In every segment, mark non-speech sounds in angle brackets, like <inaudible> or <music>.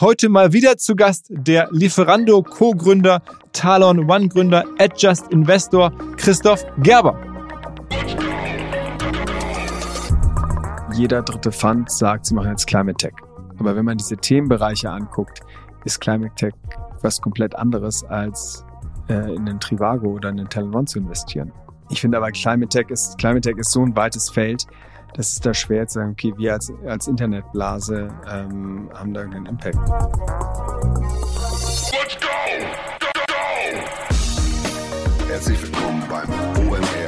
Heute mal wieder zu Gast der Lieferando Co-Gründer, Talon One Gründer, Adjust Investor Christoph Gerber. Jeder dritte Fund sagt, sie machen jetzt Climate Tech. Aber wenn man diese Themenbereiche anguckt, ist Climate Tech was komplett anderes als äh, in den Trivago oder in den Talon One zu investieren. Ich finde aber Climate Tech ist, Climate Tech ist so ein weites Feld, das ist da schwer zu sagen, okay, wir als, als Internetblase ähm, haben da irgendeinen Impact. Let's go! Go, go! Herzlich willkommen beim OMR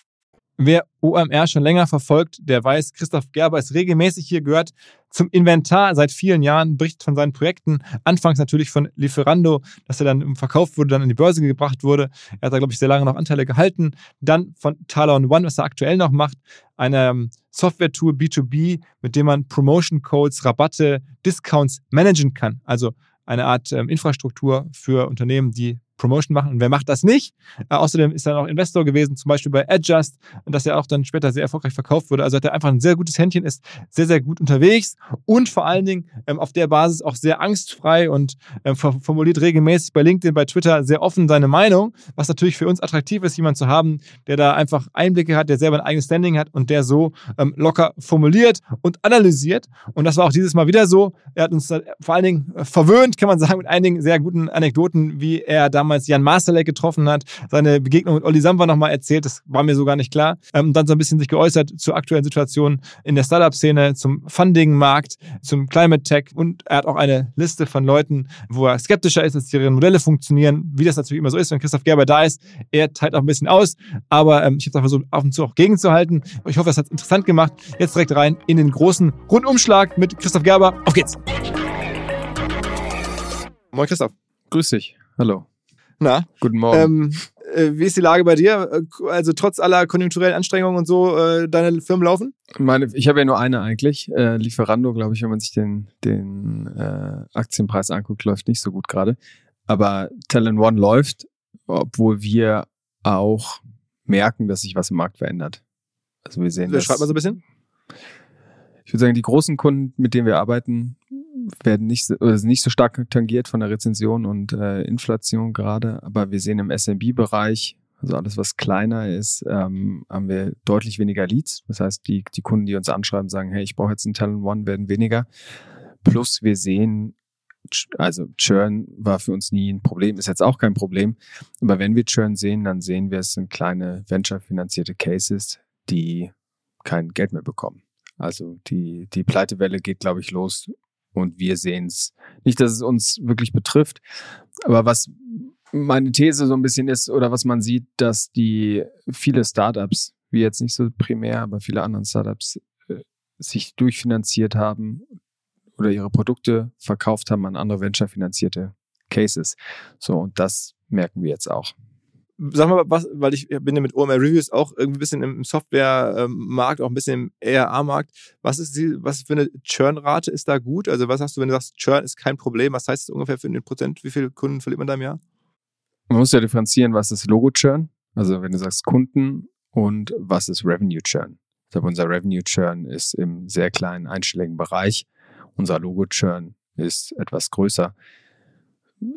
Wer OMR schon länger verfolgt, der weiß, Christoph Gerber ist regelmäßig hier gehört zum Inventar seit vielen Jahren, berichtet von seinen Projekten. Anfangs natürlich von Lieferando, dass er dann verkauft wurde, dann an die Börse gebracht wurde. Er hat da, glaube ich, sehr lange noch Anteile gehalten. Dann von Talon One, was er aktuell noch macht, eine Software-Tool B2B, mit dem man Promotion-Codes, Rabatte, Discounts managen kann. Also eine Art ähm, Infrastruktur für Unternehmen, die Promotion machen. Und wer macht das nicht? Äh, außerdem ist er noch Investor gewesen, zum Beispiel bei Adjust, das ja auch dann später sehr erfolgreich verkauft wurde. Also hat er einfach ein sehr gutes Händchen, ist sehr, sehr gut unterwegs und vor allen Dingen ähm, auf der Basis auch sehr angstfrei und ähm, formuliert regelmäßig bei LinkedIn, bei Twitter sehr offen seine Meinung, was natürlich für uns attraktiv ist, jemand zu haben, der da einfach Einblicke hat, der selber ein eigenes Standing hat und der so ähm, locker formuliert und analysiert. Und das war auch dieses Mal wieder so. Er hat uns vor allen Dingen äh, verwöhnt, kann man sagen, mit einigen sehr guten Anekdoten, wie er damals damals Jan Masterlek getroffen hat, seine Begegnung mit Olli Samba nochmal erzählt, das war mir so gar nicht klar. Ähm, dann so ein bisschen sich geäußert zur aktuellen Situation in der Startup-Szene, zum Funding-Markt, zum Climate Tech und er hat auch eine Liste von Leuten, wo er skeptischer ist, dass deren Modelle funktionieren, wie das natürlich immer so ist, wenn Christoph Gerber da ist. Er teilt auch ein bisschen aus, aber ähm, ich habe versucht, auf und zu auch gegenzuhalten. Ich hoffe, es hat interessant gemacht. Jetzt direkt rein in den großen Rundumschlag mit Christoph Gerber. Auf geht's! Moin Christoph. Grüß dich. Hallo. Na? Guten Morgen. Ähm, äh, wie ist die Lage bei dir? Also trotz aller konjunkturellen Anstrengungen und so, äh, deine Firmen laufen? Meine, ich habe ja nur eine eigentlich. Äh, Lieferando, glaube ich, wenn man sich den, den äh, Aktienpreis anguckt, läuft nicht so gut gerade. Aber Talent One läuft, obwohl wir auch merken, dass sich was im Markt verändert. Also wir sehen das. Schreibt mal so ein bisschen. Ich würde sagen, die großen Kunden, mit denen wir arbeiten, werden nicht, oder sind nicht so stark tangiert von der Rezension und äh, Inflation gerade, aber wir sehen im SMB-Bereich, also alles, was kleiner ist, ähm, haben wir deutlich weniger Leads. Das heißt, die, die Kunden, die uns anschreiben, sagen, hey, ich brauche jetzt einen Talent One, werden weniger. Plus wir sehen, also Churn war für uns nie ein Problem, ist jetzt auch kein Problem. Aber wenn wir Churn sehen, dann sehen wir, es sind kleine venture-finanzierte Cases, die kein Geld mehr bekommen. Also die, die Pleitewelle geht, glaube ich, los und wir sehen es. Nicht, dass es uns wirklich betrifft, aber was meine These so ein bisschen ist oder was man sieht, dass die viele Startups, wie jetzt nicht so primär, aber viele anderen Startups äh, sich durchfinanziert haben oder ihre Produkte verkauft haben an andere Venture-finanzierte Cases. So, und das merken wir jetzt auch. Sag mal was, weil ich bin ja mit OMR Reviews auch irgendwie ein bisschen im Software-Markt, auch ein bisschen im ERA-Markt. Was ist die, was für eine Churn-Rate ist da gut? Also was hast du, wenn du sagst, Churn ist kein Problem? Was heißt das ungefähr für den Prozent? Wie viele Kunden verliert man da im Jahr? Man muss ja differenzieren, was ist Logo-Churn? Also wenn du sagst Kunden und was ist Revenue-Churn? Ich glaube, unser Revenue-Churn ist im sehr kleinen einstelligen Bereich. Unser Logo-Churn ist etwas größer.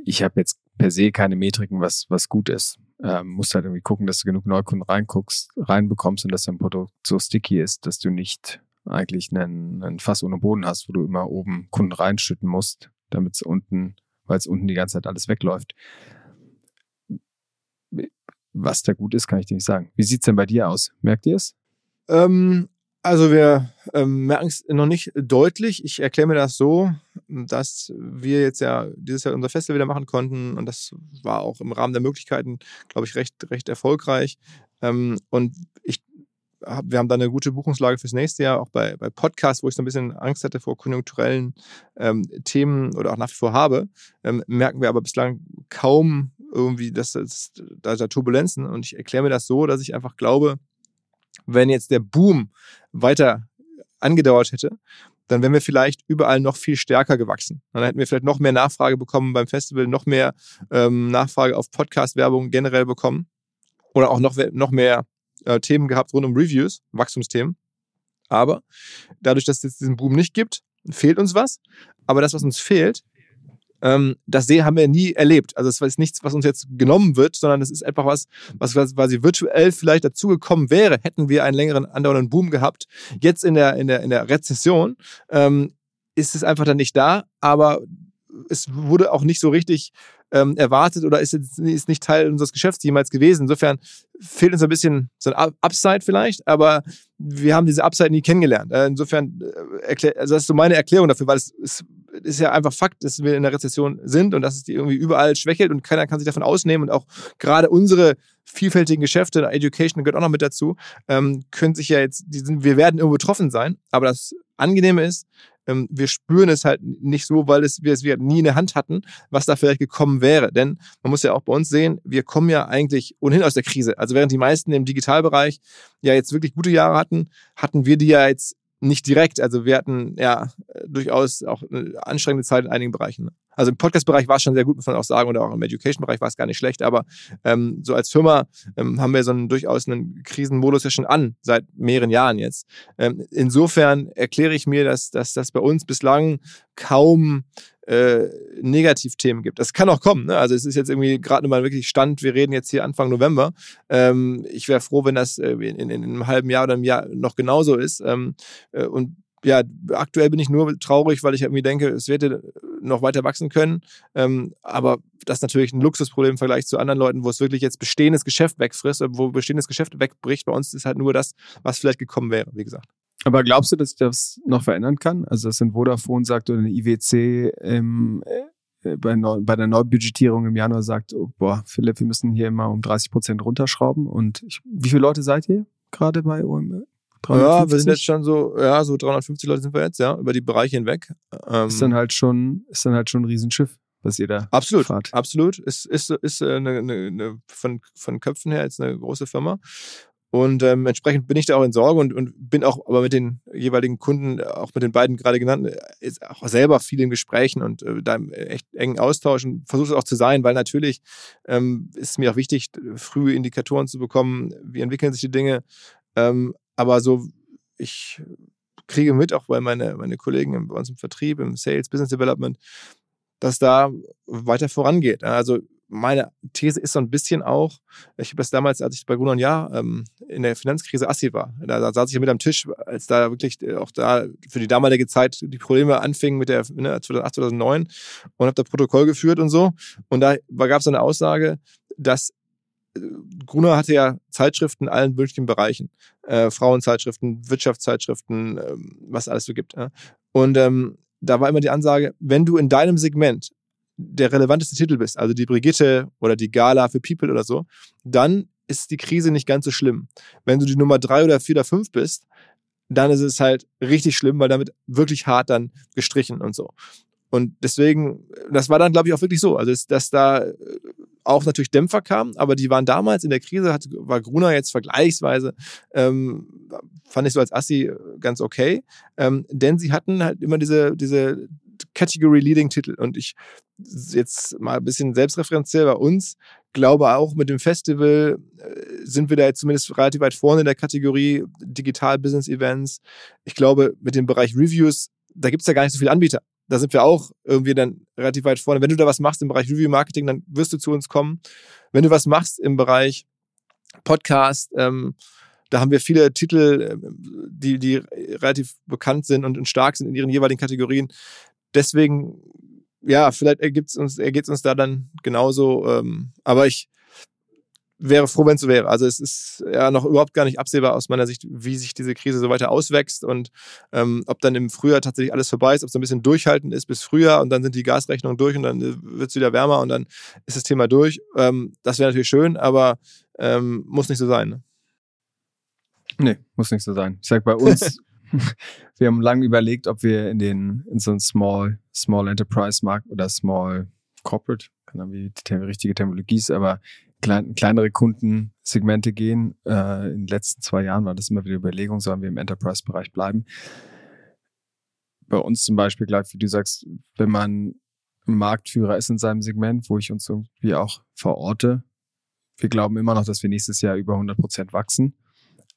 Ich habe jetzt per se keine Metriken, was, was gut ist. Ähm, musst halt irgendwie gucken, dass du genug Neukunden reinguckst, reinbekommst und dass dein Produkt so sticky ist, dass du nicht eigentlich einen, einen Fass ohne Boden hast, wo du immer oben Kunden reinschütten musst, damit es unten, weil es unten die ganze Zeit alles wegläuft. Was da gut ist, kann ich dir nicht sagen. Wie sieht's denn bei dir aus? Merkt ihr es? Ähm, also wir ähm, merken es noch nicht deutlich. Ich erkläre mir das so, dass wir jetzt ja dieses Jahr unser Festival wieder machen konnten und das war auch im Rahmen der Möglichkeiten, glaube ich, recht, recht erfolgreich. Ähm, und ich hab, wir haben da eine gute Buchungslage fürs nächste Jahr, auch bei, bei Podcasts, wo ich so ein bisschen Angst hatte vor konjunkturellen ähm, Themen oder auch nach wie vor habe, ähm, merken wir aber bislang kaum irgendwie, dass das, da, da Turbulenzen. Und ich erkläre mir das so, dass ich einfach glaube, wenn jetzt der Boom weiter angedauert hätte, dann wären wir vielleicht überall noch viel stärker gewachsen. Dann hätten wir vielleicht noch mehr Nachfrage bekommen beim Festival, noch mehr ähm, Nachfrage auf Podcast-Werbung generell bekommen oder auch noch, noch mehr äh, Themen gehabt rund um Reviews, Wachstumsthemen. Aber dadurch, dass es diesen Boom nicht gibt, fehlt uns was. Aber das, was uns fehlt, ähm, das haben wir nie erlebt. Also es ist nichts, was uns jetzt genommen wird, sondern es ist einfach was, was quasi virtuell vielleicht dazugekommen wäre, hätten wir einen längeren andauernden Boom gehabt. Jetzt in der, in der, in der Rezession ähm, ist es einfach dann nicht da, aber es wurde auch nicht so richtig ähm, erwartet oder ist, ist nicht Teil unseres Geschäfts jemals gewesen. Insofern fehlt uns ein bisschen so ein Upside vielleicht, aber wir haben diese Upside nie kennengelernt. Äh, insofern, äh, also das ist so meine Erklärung dafür, weil es, es ist ja einfach Fakt, dass wir in der Rezession sind und dass es die irgendwie überall schwächelt und keiner kann sich davon ausnehmen und auch gerade unsere vielfältigen Geschäfte, Education gehört auch noch mit dazu, ähm, können sich ja jetzt, sind, wir werden irgendwo betroffen sein, aber das Angenehme ist, ähm, wir spüren es halt nicht so, weil es, wir es wir nie in der Hand hatten, was da vielleicht gekommen wäre. Denn man muss ja auch bei uns sehen, wir kommen ja eigentlich ohnehin aus der Krise. Also während die meisten im Digitalbereich ja jetzt wirklich gute Jahre hatten, hatten wir die ja jetzt nicht direkt. Also wir hatten ja durchaus auch eine anstrengende Zeit in einigen Bereichen. Also im Podcast-Bereich war es schon sehr gut, muss man auch sagen, oder auch im Education-Bereich war es gar nicht schlecht, aber ähm, so als Firma ähm, haben wir so einen durchaus einen Krisenmodus ja schon an, seit mehreren Jahren jetzt. Ähm, insofern erkläre ich mir, dass, dass das bei uns bislang kaum äh, Negativthemen gibt. Das kann auch kommen. Ne? Also es ist jetzt irgendwie gerade mal wirklich Stand, wir reden jetzt hier Anfang November. Ähm, ich wäre froh, wenn das äh, in, in, in, einem halben Jahr oder einem Jahr noch genauso ist. Ähm, äh, und ja, aktuell bin ich nur traurig, weil ich irgendwie denke, es wird noch weiter wachsen können. Ähm, aber das ist natürlich ein Luxusproblem im Vergleich zu anderen Leuten, wo es wirklich jetzt bestehendes Geschäft wegfrisst, wo bestehendes Geschäft wegbricht. Bei uns ist halt nur das, was vielleicht gekommen wäre, wie gesagt. Aber glaubst du, dass sich das noch verändern kann? Also, dass ein Vodafone sagt oder eine IWC im, äh, bei, Neu bei der Neubudgetierung im Januar sagt, oh, boah, Philipp, wir müssen hier immer um 30 Prozent runterschrauben. Und ich, wie viele Leute seid ihr gerade bei OMR? 350? Ja, wir sind jetzt schon so, ja, so 350 Leute sind wir jetzt, ja, über die Bereiche hinweg. Ähm, ist dann halt schon, ist dann halt schon ein Riesenschiff, was ihr da Absolut, fahrt. absolut. Ist, ist, ist eine, eine, eine von, von Köpfen her jetzt eine große Firma. Und ähm, entsprechend bin ich da auch in Sorge und, und bin auch aber mit den jeweiligen Kunden, auch mit den beiden gerade genannten, ist auch selber viel in Gesprächen und äh, da im echt engen Austausch und versuche es auch zu sein, weil natürlich ähm, ist mir auch wichtig, frühe Indikatoren zu bekommen, wie entwickeln sich die Dinge. Ähm, aber so, ich kriege mit, auch weil meine, meine Kollegen bei uns im Vertrieb, im Sales, Business Development, dass da weiter vorangeht. Also meine These ist so ein bisschen auch, ich habe das damals, als ich bei Gruner Jahr ähm, in der Finanzkrise Assi war, da, da, saß ich ja mit am Tisch, als da wirklich äh, auch da für die damalige Zeit die Probleme anfingen mit der ne, 2008, 2009 und habe da Protokoll geführt und so. Und da gab es so eine Aussage, dass Gruner hatte ja Zeitschriften in allen möglichen Bereichen. Äh, Frauenzeitschriften, Wirtschaftszeitschriften, ähm, was alles so gibt. Ja. Und ähm, da war immer die Ansage, wenn du in deinem Segment der relevanteste Titel bist, also die Brigitte oder die Gala für People oder so, dann ist die Krise nicht ganz so schlimm. Wenn du die Nummer drei oder vier oder fünf bist, dann ist es halt richtig schlimm, weil damit wirklich hart dann gestrichen und so. Und deswegen, das war dann, glaube ich, auch wirklich so. Also, dass da äh, auch natürlich Dämpfer kamen, aber die waren damals in der Krise, hat, war Gruner jetzt vergleichsweise, ähm, fand ich so als Assi ganz okay. Ähm, denn sie hatten halt immer diese, diese Category-Leading-Titel. Und ich jetzt mal ein bisschen selbstreferenziell bei uns, glaube auch mit dem Festival äh, sind wir da jetzt zumindest relativ weit vorne in der Kategorie Digital Business Events. Ich glaube, mit dem Bereich Reviews, da gibt es ja gar nicht so viele Anbieter. Da sind wir auch irgendwie dann relativ weit vorne. Wenn du da was machst im Bereich Review Marketing, dann wirst du zu uns kommen. Wenn du was machst im Bereich Podcast, ähm, da haben wir viele Titel, ähm, die, die relativ bekannt sind und stark sind in ihren jeweiligen Kategorien. Deswegen ja, vielleicht ergibt es uns, ergeht es uns da dann genauso. Ähm, aber ich wäre froh, wenn es so wäre. Also es ist ja noch überhaupt gar nicht absehbar aus meiner Sicht, wie sich diese Krise so weiter auswächst und ähm, ob dann im Frühjahr tatsächlich alles vorbei ist, ob es ein bisschen durchhalten ist bis Frühjahr und dann sind die Gasrechnungen durch und dann äh, wird es wieder wärmer und dann ist das Thema durch. Ähm, das wäre natürlich schön, aber ähm, muss nicht so sein. Ne? Nee, muss nicht so sein. Ich sag bei uns <laughs> <laughs> wir haben lange überlegt, ob wir in den in so einen Small Small Enterprise Markt oder Small Corporate, keine Ahnung, wie die richtige Terminologie ist, aber klein, kleinere Kundensegmente gehen. Äh, in den letzten zwei Jahren war das immer wieder Überlegung, sollen wir im Enterprise-Bereich bleiben. Bei uns zum Beispiel, glaube wie du sagst, wenn man Marktführer ist in seinem Segment, wo ich uns irgendwie auch verorte, wir glauben immer noch, dass wir nächstes Jahr über 100 Prozent wachsen,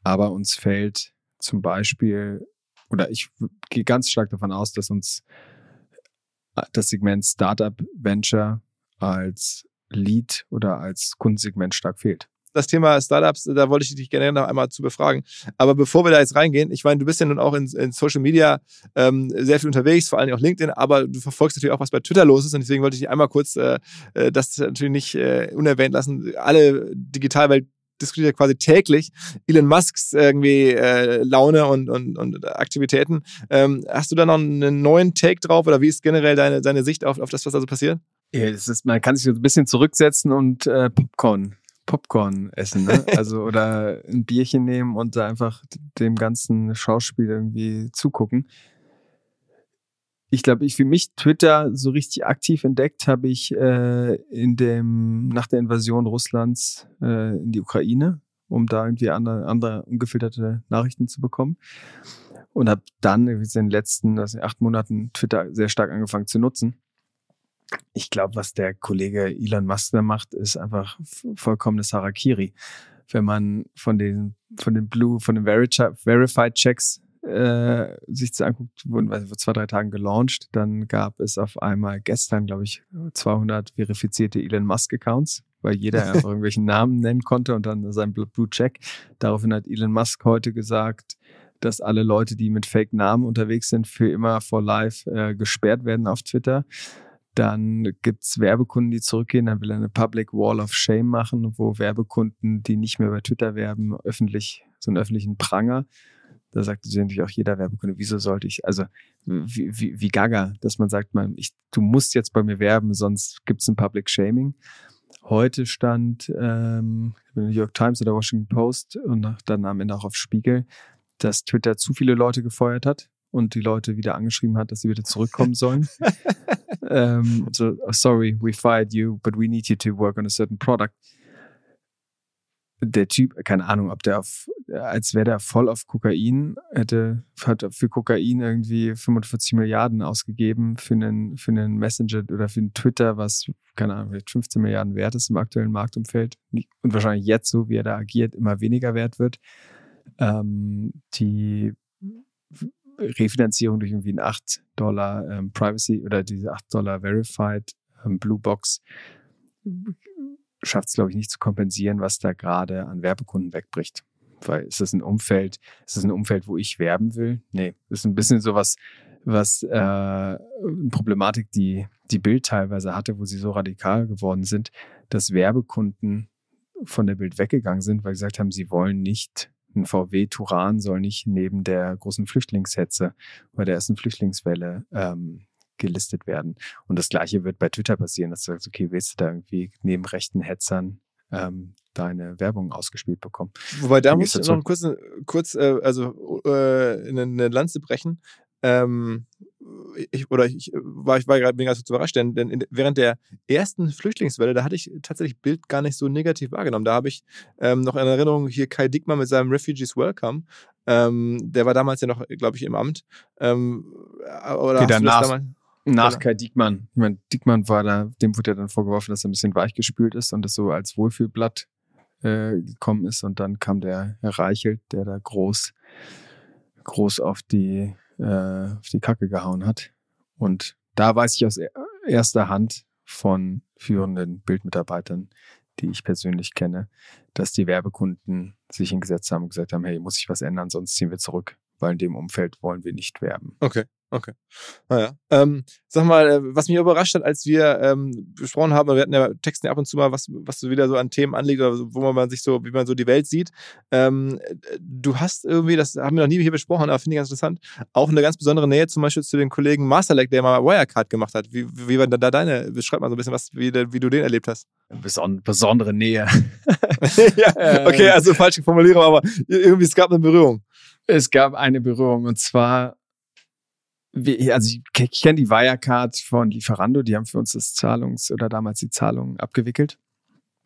aber uns fällt zum Beispiel, oder ich gehe ganz stark davon aus, dass uns äh, das Segment Startup Venture als Lead oder als Kundensegment stark fehlt. Das Thema Startups, da wollte ich dich gerne noch einmal zu befragen. Aber bevor wir da jetzt reingehen, ich meine, du bist ja nun auch in, in Social Media ähm, sehr viel unterwegs, vor allem auch LinkedIn, aber du verfolgst natürlich auch, was bei Twitter los ist. Und deswegen wollte ich dich einmal kurz äh, äh das natürlich nicht äh, unerwähnt lassen. Alle Digitalwelt diskutiert ja quasi täglich Elon Musks irgendwie äh, Laune und, und, und Aktivitäten. Ähm, hast du da noch einen neuen Take drauf oder wie ist generell deine, deine Sicht auf, auf das, was da so passiert? Ja, das ist, man kann sich so ein bisschen zurücksetzen und äh, Popcorn Popcorn essen, ne? <laughs> Also oder ein Bierchen nehmen und da einfach dem ganzen Schauspiel irgendwie zugucken ich glaube, ich für mich Twitter so richtig aktiv entdeckt habe ich äh, in dem nach der Invasion Russlands äh, in die Ukraine, um da irgendwie andere, andere ungefilterte Nachrichten zu bekommen. Und habe dann in den letzten also acht Monaten Twitter sehr stark angefangen zu nutzen. Ich glaube, was der Kollege Elon Musk da macht, ist einfach vollkommenes Harakiri. Wenn man von den, von den Blue, von den Verified Checks äh, sich das anguckt, wurden vor zwei, drei Tagen gelauncht. Dann gab es auf einmal gestern, glaube ich, 200 verifizierte Elon Musk Accounts, weil jeder <laughs> einfach irgendwelchen Namen nennen konnte und dann sein Blue Check. Daraufhin hat Elon Musk heute gesagt, dass alle Leute, die mit Fake-Namen unterwegs sind, für immer for life äh, gesperrt werden auf Twitter. Dann gibt's Werbekunden, die zurückgehen. Dann will er eine Public Wall of Shame machen, wo Werbekunden, die nicht mehr bei Twitter werben, öffentlich, so einen öffentlichen Pranger da sagt natürlich auch jeder Werbekunde, wieso sollte ich, also wie, wie, wie gaga, dass man sagt, man, ich, du musst jetzt bei mir werben, sonst gibt es ein Public Shaming. Heute stand ähm, New York Times oder Washington Post und dann am Ende auch auf Spiegel, dass Twitter zu viele Leute gefeuert hat und die Leute wieder angeschrieben hat, dass sie wieder zurückkommen sollen. <laughs> ähm, so, sorry, we fired you, but we need you to work on a certain product der Typ, keine Ahnung, ob der auf, als wäre der voll auf Kokain, hätte, hat für Kokain irgendwie 45 Milliarden ausgegeben für einen, für einen Messenger oder für einen Twitter, was, keine Ahnung, vielleicht 15 Milliarden wert ist im aktuellen Marktumfeld und wahrscheinlich jetzt, so wie er da agiert, immer weniger wert wird. Ähm, die Refinanzierung durch irgendwie ein 8 Dollar ähm, Privacy oder diese 8 Dollar Verified ähm, Blue Box schafft es, glaube ich, nicht zu kompensieren, was da gerade an Werbekunden wegbricht. Weil ist das ein Umfeld, ist das ein Umfeld, wo ich werben will? Nee, ist ein bisschen sowas, was äh, eine Problematik, die die Bild teilweise hatte, wo sie so radikal geworden sind, dass Werbekunden von der Bild weggegangen sind, weil sie gesagt haben, sie wollen nicht ein VW Turan soll nicht neben der großen Flüchtlingshetze oder der ersten Flüchtlingswelle ähm, gelistet werden. Und das Gleiche wird bei Twitter passieren, dass du sagst, okay, willst du da irgendwie neben rechten Hetzern ähm, deine Werbung ausgespielt bekommen. Wobei da muss ich noch kurz, kurz äh, also äh, eine, eine Lanze brechen. Ähm, ich, oder ich war, ich war gerade bin ganz überrascht, denn, denn in, während der ersten Flüchtlingswelle, da hatte ich tatsächlich Bild gar nicht so negativ wahrgenommen. Da habe ich ähm, noch in Erinnerung hier Kai Dickmann mit seinem Refugees Welcome. Ähm, der war damals ja noch, glaube ich, im Amt. Ähm, oder okay, danach, damals, nach. Kai Diekmann. Ich meine, Diekmann war da, dem wurde ja dann vorgeworfen, dass er ein bisschen weichgespült ist und das so als Wohlfühlblatt äh, gekommen ist. Und dann kam der Herr Reichelt, der da groß, groß auf die, äh, auf die Kacke gehauen hat. Und da weiß ich aus erster Hand von führenden Bildmitarbeitern, die ich persönlich kenne, dass die Werbekunden sich hingesetzt haben und gesagt haben, hey, muss sich was ändern, sonst ziehen wir zurück, weil in dem Umfeld wollen wir nicht werben. Okay. Okay. Naja. Ähm, sag mal, äh, was mich überrascht hat, als wir ähm, besprochen haben, wir hatten ja Texten ja ab und zu mal, was, was so wieder so an Themen anliegt oder wo man sich so, wie man so die Welt sieht. Ähm, du hast irgendwie, das haben wir noch nie hier besprochen, aber finde ich ganz interessant, auch eine ganz besondere Nähe zum Beispiel zu den Kollegen Masterlek, der mal Wirecard gemacht hat. Wie, wie war da deine, beschreib mal so ein bisschen, was, wie, wie du den erlebt hast. Beson besondere Nähe. <laughs> ja, okay, ähm. also falsche Formulierung, aber irgendwie, es gab eine Berührung. Es gab eine Berührung und zwar also ich, ich kenne die Wirecard von Lieferando, die haben für uns das Zahlungs- oder damals die Zahlungen abgewickelt.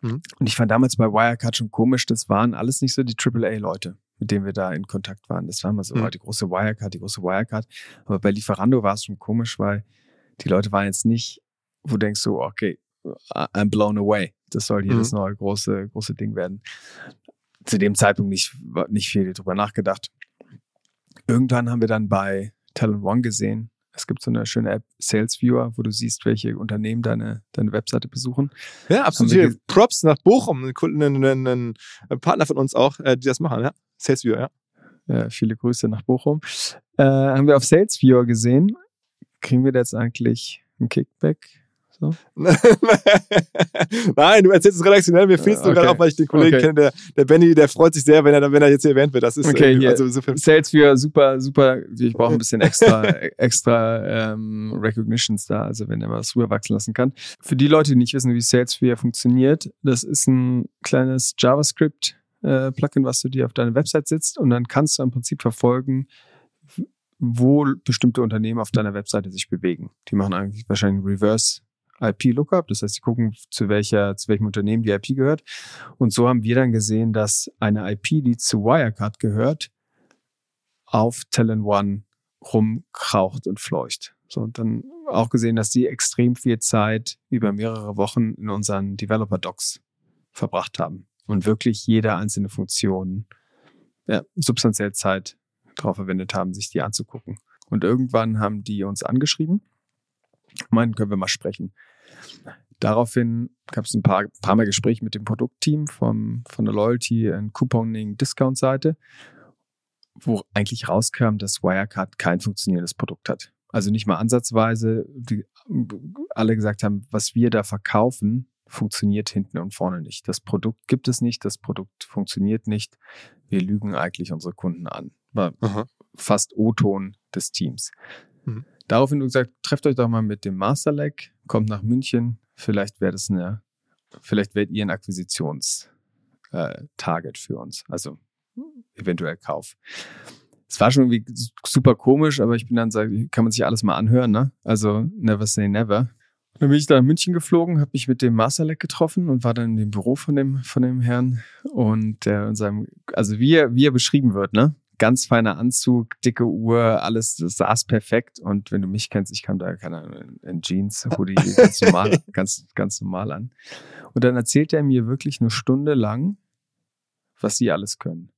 Mhm. Und ich fand damals bei Wirecard schon komisch, das waren alles nicht so die AAA-Leute, mit denen wir da in Kontakt waren. Das war immer so, mhm. die große Wirecard, die große Wirecard. Aber bei Lieferando war es schon komisch, weil die Leute waren jetzt nicht, wo du denkst so, okay, I'm blown away. Das soll hier mhm. das neue große, große Ding werden. Zu dem Zeitpunkt nicht, nicht viel drüber nachgedacht. Irgendwann haben wir dann bei Talent One gesehen. Es gibt so eine schöne App, Sales Viewer, wo du siehst, welche Unternehmen deine, deine Webseite besuchen. Ja, absolut. Props nach Bochum, ein, ein, ein, ein, Partner von uns auch, äh, die das machen, ja. Sales Viewer, ja. ja viele Grüße nach Bochum. Äh, haben wir auf Sales Viewer gesehen. Kriegen wir da jetzt eigentlich ein Kickback? So? <laughs> Nein, du erzählst es redaktionell, mir fehlst du okay. gerade auch, weil ich den Kollegen okay. kenne, der, der Benny, der freut sich sehr, wenn er, wenn er jetzt hier erwähnt wird. Das ist okay, hier. Also, so Sales für super, super, ich brauche ein <laughs> bisschen extra, extra ähm, Recognitions da, also wenn er was rüberwachsen lassen kann. Für die Leute, die nicht wissen, wie Salesphere funktioniert, das ist ein kleines JavaScript äh, Plugin, was du dir auf deiner Website sitzt und dann kannst du im Prinzip verfolgen, wo bestimmte Unternehmen auf deiner Webseite sich bewegen. Die machen eigentlich wahrscheinlich Reverse IP-Lookup. Das heißt, sie gucken, zu welcher, zu welchem Unternehmen die IP gehört. Und so haben wir dann gesehen, dass eine IP, die zu Wirecard gehört, auf Talent One rumkraucht und fleucht. So, und dann auch gesehen, dass die extrem viel Zeit über mehrere Wochen in unseren Developer Docs verbracht haben und wirklich jede einzelne Funktion ja, substanziell Zeit darauf verwendet haben, sich die anzugucken. Und irgendwann haben die uns angeschrieben, meinen, können wir mal sprechen. Daraufhin gab es ein paar, paar Mal Gespräche mit dem Produktteam vom, von der Loyalty and Couponing Discount Seite, wo eigentlich rauskam, dass Wirecard kein funktionierendes Produkt hat. Also nicht mal ansatzweise, die alle gesagt haben, was wir da verkaufen, funktioniert hinten und vorne nicht. Das Produkt gibt es nicht, das Produkt funktioniert nicht. Wir lügen eigentlich unsere Kunden an. War Aha. fast O-Ton des Teams. Mhm. Daraufhin gesagt, trefft euch doch mal mit dem Masterleg, kommt nach München. Vielleicht wäre das eine, vielleicht werdet ihr ein Akquisitions-Target äh, für uns. Also eventuell Kauf. Es war schon irgendwie super komisch, aber ich bin dann, kann man sich alles mal anhören, ne? Also never say never. Dann bin ich da in München geflogen, habe mich mit dem Masterleg getroffen und war dann in dem Büro von dem, von dem Herrn und der in seinem, also wie er, wie er beschrieben wird, ne? Ganz feiner Anzug, dicke Uhr, alles saß perfekt. Und wenn du mich kennst, ich kam da, keine Ahnung, in Jeans, Hoodie, <laughs> ganz normal, ganz, ganz normal an. Und dann erzählt er mir wirklich eine Stunde lang, was sie alles können.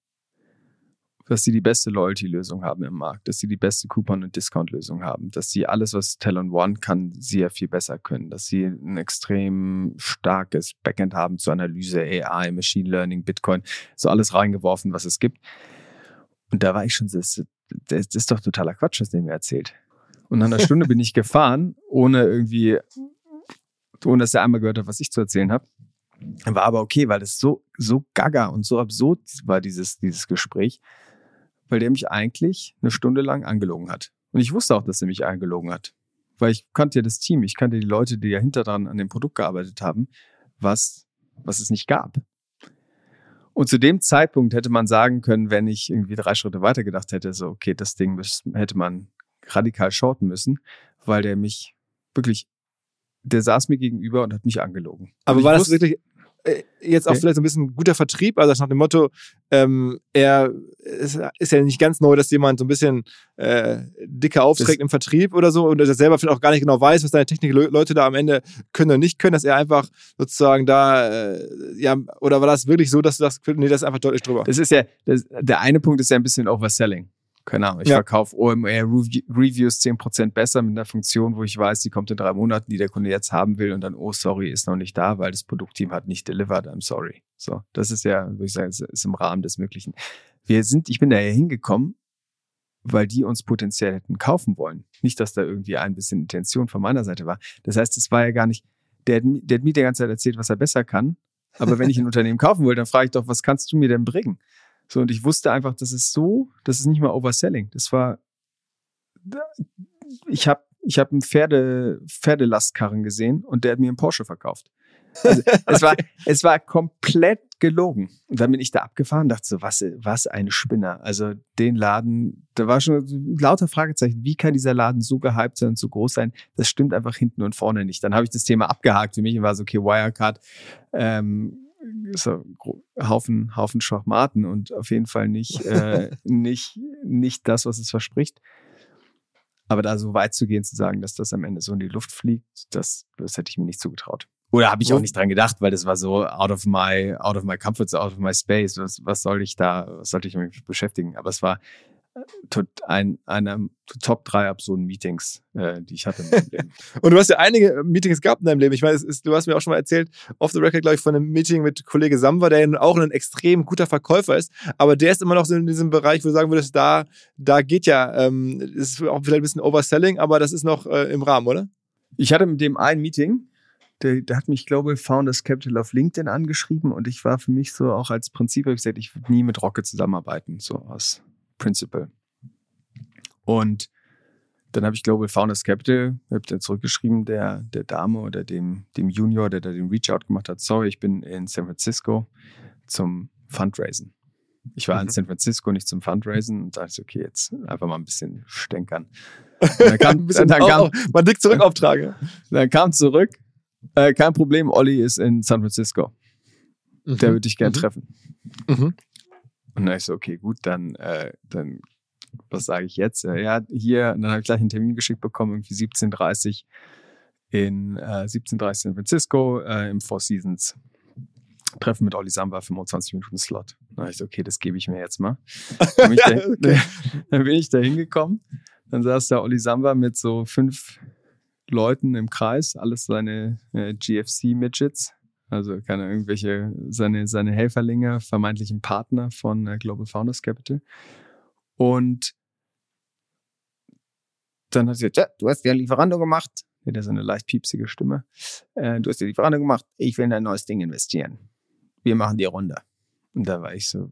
Dass sie die beste Loyalty-Lösung haben im Markt, dass sie die beste Coupon- und Discount-Lösung haben, dass sie alles, was Talon One kann, ja viel besser können, dass sie ein extrem starkes Backend haben zur Analyse, AI, Machine Learning, Bitcoin, so alles reingeworfen, was es gibt. Und da war ich schon, das, das ist doch totaler Quatsch, was der mir erzählt. Und nach einer <laughs> Stunde bin ich gefahren, ohne irgendwie, ohne dass er einmal gehört hat, was ich zu erzählen habe. War aber okay, weil das so, so gaga und so absurd war, dieses, dieses Gespräch, weil der mich eigentlich eine Stunde lang angelogen hat. Und ich wusste auch, dass er mich angelogen hat. Weil ich kannte ja das Team, ich kannte die Leute, die ja hinter dran an dem Produkt gearbeitet haben, was, was es nicht gab. Und zu dem Zeitpunkt hätte man sagen können, wenn ich irgendwie drei Schritte weiter gedacht hätte, so, okay, das Ding hätte man radikal shorten müssen, weil der mich wirklich, der saß mir gegenüber und hat mich angelogen. Aber war das wirklich jetzt auch vielleicht so ein bisschen guter Vertrieb? Also nach dem Motto, ähm, er ist, ist ja nicht ganz neu, dass jemand so ein bisschen äh, dicker aufträgt im Vertrieb oder so und er selber vielleicht auch gar nicht genau weiß, was seine Technikleute da am Ende können oder nicht können, dass er einfach sozusagen da, äh, ja, oder war das wirklich so, dass du sagst, nee, das ist einfach deutlich drüber? Das ist ja, das, der eine Punkt ist ja ein bisschen Overselling. Keine Ahnung, ich Ja. verkaufe OMR Rev- Reviews 10% besser mit einer Funktion, wo ich weiß, die kommt in drei Monaten, die der Kunde jetzt haben will und dann, oh, sorry, ist noch nicht da, weil das Produktteam hat nicht delivered, I'm sorry. So, das ist ja, würde ich sagen, ist, ist im Rahmen des Möglichen. Wir sind, ich bin da ja hingekommen, weil die uns potenziell hätten kaufen wollen. Nicht, dass da irgendwie ein bisschen Intention von meiner Seite war. Das heißt, es war ja gar nicht, der, hat der hat mir die ganze Zeit erzählt, was er besser kann. Aber wenn ich ein <laughs> Unternehmen kaufen will, dann frage ich doch, was kannst du mir denn bringen? So, und ich wusste einfach, das ist so, das ist nicht mal Overselling. Das war, ich habe ich hab einen Pferde, Pferdelastkarren gesehen und der hat mir einen Porsche verkauft. Also, <laughs> es, war, es war komplett gelogen. Und dann bin ich da abgefahren und dachte so, was, was ein Spinner. Also den Laden, da war schon lauter Fragezeichen. Wie kann dieser Laden so gehypt sein und so groß sein? Das stimmt einfach hinten und vorne nicht. Dann habe ich das Thema abgehakt für mich und war so, okay, Wirecard, ähm, so Haufen, Haufen Schwachmaten und auf jeden Fall nicht, äh, <laughs> nicht, nicht das, was es verspricht. Aber da so weit zu gehen, zu sagen, dass das am Ende so in die Luft fliegt, das, das hätte ich mir nicht zugetraut. Oder habe ich auch nicht dran gedacht, weil das war so out of my, out of my comfort, zone, out of my space. Was, was soll ich da, was sollte ich mich beschäftigen? Aber es war ein, einer Top drei absurden Meetings, äh, die ich hatte in meinem Leben. <laughs> Und du hast ja einige Meetings gehabt in deinem Leben. Ich meine, es ist, du hast mir auch schon mal erzählt, off the record, glaube ich, von einem Meeting mit Kollege Samba, der ja nun auch ein extrem guter Verkäufer ist. Aber der ist immer noch so in diesem Bereich, wo du sagen würdest, da, da geht ja, ähm, ist auch vielleicht ein bisschen Overselling, aber das ist noch äh, im Rahmen, oder? Ich hatte mit dem ein Meeting, der, der hat mich, glaube ich, Founders Capital auf LinkedIn angeschrieben und ich war für mich so auch als Prinzip, hab ich gesagt, ich würde nie mit Rocket zusammenarbeiten, so aus Principle. Und dann habe ich Global Founders Capital, habe dann zurückgeschrieben, der, der Dame oder dem, dem Junior, der da den Reach-Out gemacht hat, sorry, ich bin in San Francisco zum Fundraisen. Ich war in Mhm. San Francisco nicht zum Fundraisen und dachte, ich, okay, jetzt einfach mal ein bisschen stänkern. Und <laughs> dann kam, Ein bisschen dann kam, auch mal dick zurück auftrage. dann kam zurück, äh, kein Problem, Olli ist in San Francisco. Der würde dich gern Mhm. treffen. Mhm. Und dann ich so, okay, gut, dann, äh, dann was sage ich jetzt? Ja, hier, und dann habe ich gleich einen Termin geschickt bekommen, irgendwie 17.30 in äh, 17.30 San Francisco äh, im Four Seasons. Treffen mit Olli Samba, 25 Minuten Slot. Dann habe ich so, okay, das gebe ich mir jetzt mal. <laughs> Dann bin ich, da, Okay. <laughs> dann bin ich da hingekommen. Dann saß da Olli Samba mit so fünf Leuten im Kreis, alles seine äh, GFC-Midgets, also keine irgendwelche, seine, seine Helferlinge, vermeintlichen Partner von äh, Global Founders Capital. Und dann hat sie gesagt, ja, du hast ja Lieferando gemacht. Der hat so eine leicht piepsige Stimme. Äh, du hast ja Lieferando gemacht. Ich will in ein neues Ding investieren. Wir machen die Runde. Und da war ich so,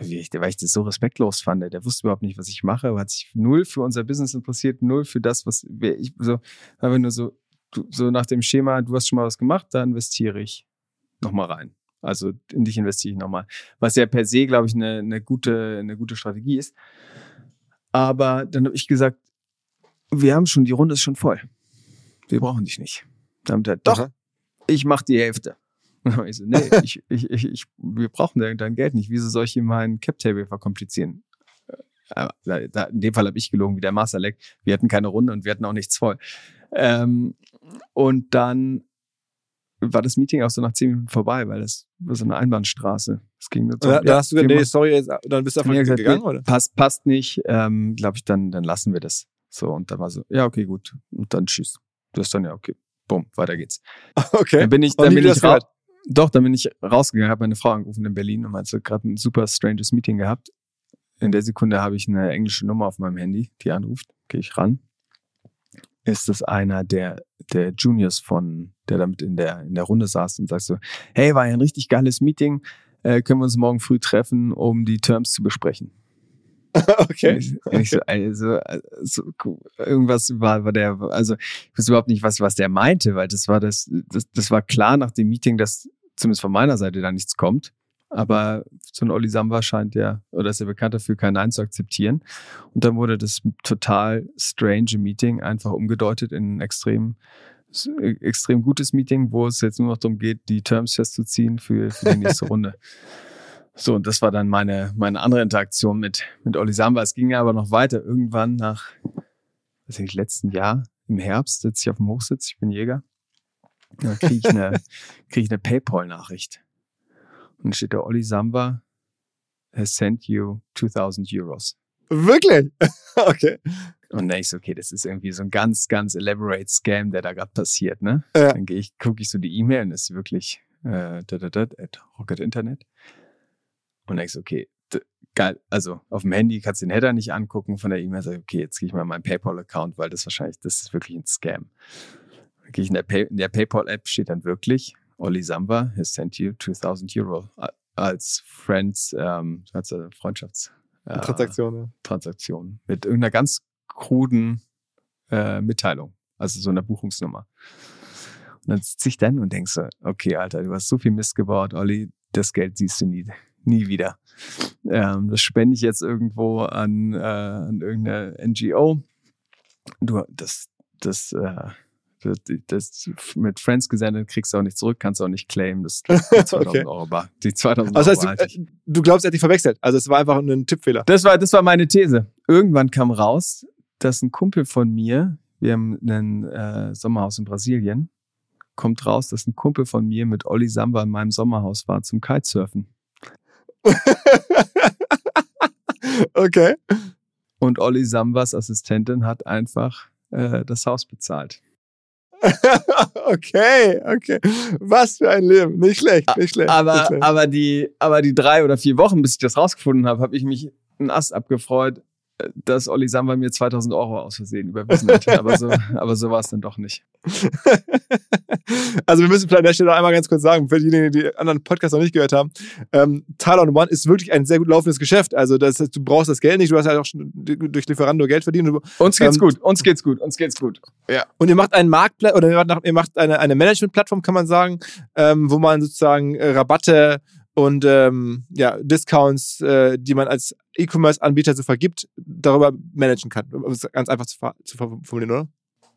ich, weil ich das so respektlos fand. Der wusste überhaupt nicht, was ich mache, aber hat sich null für unser Business interessiert, null für das, was wer ich so, einfach nur so, du, so nach dem Schema, du hast schon mal was gemacht, da investiere ich nochmal rein. Also in dich investiere ich nochmal. Was ja per se, glaube ich, eine, eine, gute, eine gute Strategie ist. Aber dann habe ich gesagt, wir haben schon, die Runde ist schon voll. Wir brauchen dich nicht. Dann hat er, doch, Aha. ich mache die Hälfte. <laughs> Ich so, nee, <laughs> ich, ich, ich, ich, wir brauchen dein, Geld nicht. Wieso soll ich ihm meinen Cap-Table verkomplizieren? Äh, da, in dem Fall habe ich gelogen, wie der Masterleck. Wir hatten keine Runde und wir hatten auch nichts voll. Ähm, und dann war das Meeting auch so nach zehn Minuten vorbei, weil das war so eine Einbahnstraße. Es ging nur Da, da hast du gesagt, nee, sorry, jetzt, dann bist du einfach gesagt, gegangen, nee, oder? Passt, passt nicht, ähm, glaube ich, dann, dann lassen wir das. So, und dann war so, ja, okay, gut. Und dann tschüss. Du hast dann, ja, okay, bumm, weiter geht's. <laughs> Okay. Dann bin ich, dann bin ich raus. Doch, dann bin ich rausgegangen, habe meine Frau angerufen in Berlin und meinte so, gerade ein super stranges Meeting gehabt. In der Sekunde habe ich eine englische Nummer auf meinem Handy, die anruft. Gehe ich ran. Ist das einer der, der Juniors von, der damit in der, in der Runde saß und sagt so, hey, war ja ein richtig geiles Meeting. Äh, können wir uns morgen früh treffen, um die Terms zu besprechen? <laughs> okay. Ich, ich so, also, also, irgendwas war, war der, also ich weiß überhaupt nicht, was, was der meinte, weil das war das, das, das war klar nach dem Meeting, dass zumindest von meiner Seite da nichts kommt. Aber so ein Olli Samba scheint ja, oder ist ja bekannt dafür, kein Nein zu akzeptieren. Und dann wurde das total strange Meeting einfach umgedeutet in ein extrem, extrem gutes Meeting, wo es jetzt nur noch darum geht, die Terms festzuziehen für, für die nächste <laughs> Runde. So, und das war dann meine, meine andere Interaktion mit, mit Olli Samba. Es ging aber noch weiter. Irgendwann nach, weiß ich, letzten Jahr, im Herbst, sitze ich auf dem Hochsitz, ich bin Jäger. Da kriege ich eine, <laughs> krieg ich eine PayPal-Nachricht. Und steht da, Olli Samba has sent you 2000 Euros. Wirklich? <laughs> okay. Und dann ich so, okay, das ist irgendwie so ein ganz, ganz elaborate Scam, der da gerade passiert, ne? Ja. Dann gehe ich, gucke ich so die E-Mail und ist wirklich äh, da, da, da, at Rocket Internet. Und dann ich so, okay, geil, also auf dem Handy kannst du den Header nicht angucken von der E-Mail, sag ich, okay, jetzt gehe ich mal in meinen PayPal-Account, weil das wahrscheinlich, das ist wirklich ein Scam. Dann gehe ich in der, Pay, in der PayPal-App steht dann wirklich, Olli Samba has sent you 2000 Euro als Friends, ähm, als Freundschafts äh, Transaktion, ja. Transaktion mit irgendeiner ganz kruden äh, Mitteilung, also so einer Buchungsnummer. Und dann sitze ich dann und denkst so, okay, Alter, du hast so viel Mist gebaut, Olli, das Geld siehst du nie, nie wieder. Ähm, das spende ich jetzt irgendwo an, äh, an irgendeine NGO. Du, das, das, äh, das, das mit Friends gesendet, kriegst du auch nicht zurück, kannst du auch nicht claimen. Das <laughs> die 2000 Okay. Euro, bar. die 2000 Also Euro heißt, ich. du, äh, du glaubst, er hat dich verwechselt. Also es war einfach ein Tippfehler. Das war, das war meine These. Irgendwann kam raus, dass ein Kumpel von mir, wir haben ein äh, Sommerhaus in Brasilien, kommt raus, dass ein Kumpel von mir mit Olli Samba in meinem Sommerhaus war zum Kitesurfen. <laughs> okay. Und Olli Sambas Assistentin hat einfach äh, das Haus bezahlt. Okay, okay. Was für ein Leben. Nicht schlecht, nicht schlecht. nicht Aber, schlecht. aber, die, aber die drei oder vier Wochen, bis ich das rausgefunden habe, habe ich mich einen Ast abgefreut, dass Olli Samba mir 2000 Euro aus Versehen überwiesen hat. <laughs> aber so, aber so war es dann doch nicht. <laughs> also wir müssen vielleicht an der Stelle einmal ganz kurz sagen, für diejenigen, die anderen Podcasts noch nicht gehört haben, ähm, Talon One ist wirklich ein sehr gut laufendes Geschäft. Also das, du brauchst das Geld nicht, du hast ja auch schon durch Lieferando Geld verdient. Du, Uns geht's Ähm, gut, uns geht's gut, uns geht's gut. Ja. und ihr macht einen Marktplatz oder ihr macht, ihr macht eine, eine Management-Plattform, kann man sagen, ähm, wo man sozusagen äh, Rabatte und ähm, ja, Discounts, äh, die man als E-Commerce-Anbieter so vergibt, darüber managen kann. Um es ganz einfach zu, zu formulieren, oder?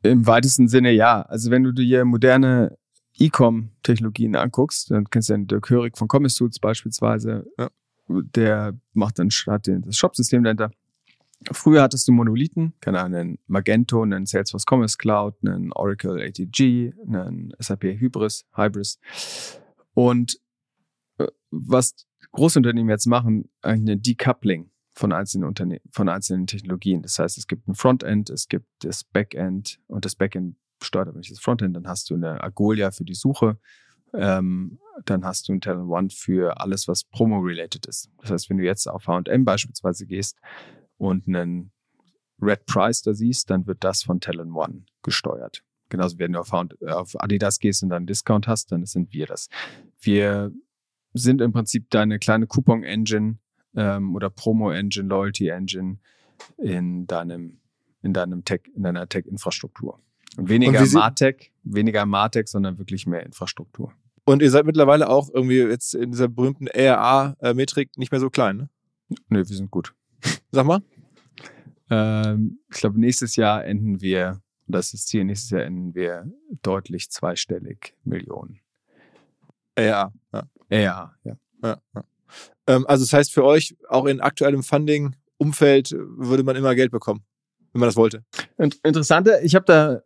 Im weitesten Sinne ja. Also wenn du dir moderne E-Com-Technologien anguckst, dann kennst du ja den Dirk Hörig von Commerce Tools beispielsweise. Ja. Der macht dann den- das Shop-System dahinter. Früher hattest du Monolithen, keine Ahnung, einen Magento, einen Salesforce Commerce Cloud, einen Oracle ATG, einen SAP Hybris, Hybris. Und äh, was Großunternehmen jetzt machen, eigentlich ein Decoupling von einzelnen Unternehmen, von einzelnen Technologien. Das heißt, es gibt ein Frontend, es gibt das Backend und das Backend steuert aber nicht das Frontend. Dann hast du eine Agolia für die Suche. Ähm, dann hast du ein Talent One für alles, was Promo-related ist. Das heißt, wenn du jetzt auf H&M beispielsweise gehst und einen Red Price da siehst, dann wird das von Talent One gesteuert. Genauso, wenn du auf Adidas gehst und dann einen Discount hast, dann sind wir das. Wir sind im Prinzip deine kleine Coupon-Engine ähm, oder Promo-Engine, Loyalty-Engine in deinem, in deinem Tech, in deiner Tech-Infrastruktur. Und weniger Und Martech, weniger Martech, sondern wirklich mehr Infrastruktur. Und ihr seid mittlerweile auch irgendwie jetzt in dieser berühmten ARA-Metrik nicht mehr so klein, ne? Nö, wir sind gut. <laughs> Sag mal. Ähm, ich glaube, nächstes Jahr enden wir, das ist das Ziel, nächstes Jahr enden wir deutlich zweistellig Millionen. Ja. Ja, ja. ja, ja. Ähm, also das heißt für euch, auch in aktuellem Funding-Umfeld würde man immer Geld bekommen, wenn man das wollte. Und interessante, ich habe da,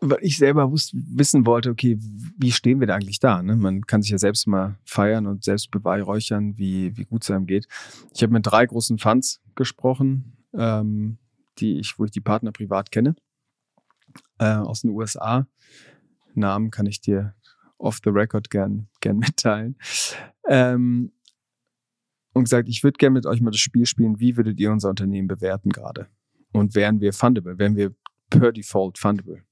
weil ich selber wusste, wissen wollte, okay, wie stehen wir da eigentlich da? Ne? Man kann sich ja selbst mal feiern und selbst beweihräuchern, wie, wie gut es einem geht. Ich habe mit drei großen Funds gesprochen, ähm, die ich, wo ich die Partner privat kenne, äh, aus den USA. Namen kann ich dir off the record gern, gern mitteilen. Ähm, und gesagt, ich würde gerne mit euch mal das Spiel spielen, wie würdet ihr unser Unternehmen bewerten gerade? Und wären wir fundable? Wären wir per Default fundable?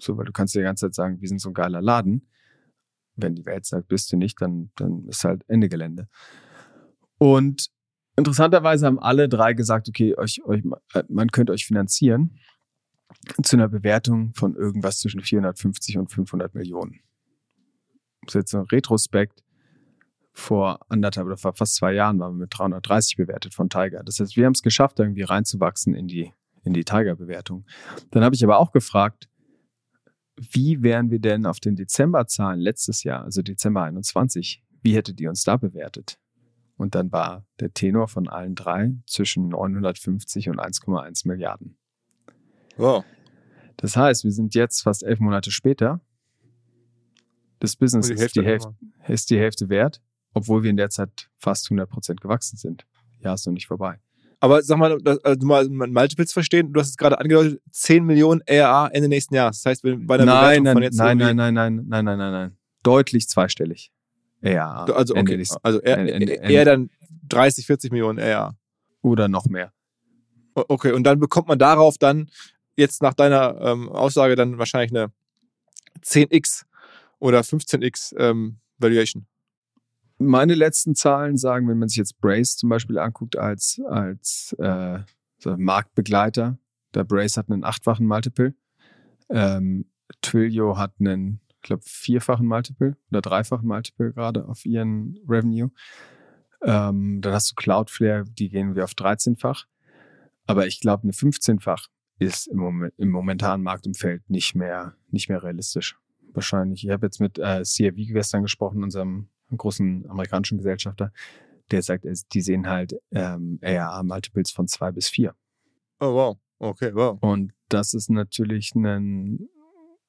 So, weil du kannst dir die ganze Zeit sagen, wir sind so ein geiler Laden. Wenn die Welt sagt, bist du nicht, dann, dann ist halt Ende Gelände. Und interessanterweise haben alle drei gesagt, okay, euch, euch, man könnte euch finanzieren zu einer Bewertung von irgendwas zwischen 450 und 500 Millionen. Ist jetzt ein Retrospekt. vor anderthalb oder vor fast zwei Jahren waren wir mit 330 bewertet von Tiger. Das heißt, wir haben es geschafft, irgendwie reinzuwachsen in die, in die Tiger-Bewertung. Dann habe ich aber auch gefragt, wie wären wir denn auf den Dezemberzahlen letztes Jahr, also Dezember 21, wie hättet ihr uns da bewertet? Und dann war der Tenor von allen drei zwischen 950 und 1,1 Milliarden. Wow. Das heißt, wir sind jetzt fast elf Monate später. Das Business die ist, die Hälfte ist die Hälfte wert, obwohl wir in der Zeit fast 100 Prozent gewachsen sind. Ja, ist noch nicht vorbei. Aber sag mal, also mal Multiples verstehen, du hast es gerade angedeutet, 10 Millionen ARA Ende nächsten Jahres. Das heißt, wenn bei einer Nein, Bewertung nein, von jetzt nein, nein, nein, nein, nein, nein, nein, nein. Deutlich zweistellig. Ja, Also Ende okay, nächsten- also eher, Ende- Ende- eher dann 30, 40 Millionen ARA. oder noch mehr. Okay, und dann bekommt man darauf dann jetzt nach deiner ähm, Aussage dann wahrscheinlich eine 10x oder 15x ähm, Valuation. Meine letzten Zahlen sagen, wenn man sich jetzt Brace zum Beispiel anguckt als, als äh, so Marktbegleiter, der Brace hat einen achtfachen Multiple, ähm, Twilio hat einen, ich glaube, vierfachen Multiple oder dreifachen Multiple gerade auf ihren Revenue. Ähm, dann hast du Cloudflare, die gehen wir auf 13-fach. Aber ich glaube, eine 15-fach ist im, Moment, im momentanen Marktumfeld nicht mehr, nicht mehr realistisch. Wahrscheinlich. Ich habe jetzt mit äh, CRV gestern gesprochen, unserem großen amerikanischen Gesellschafter, der sagt, die sehen halt ähm, ARA-Multiples von zwei bis vier. Oh wow, okay, wow. Und das ist natürlich ein,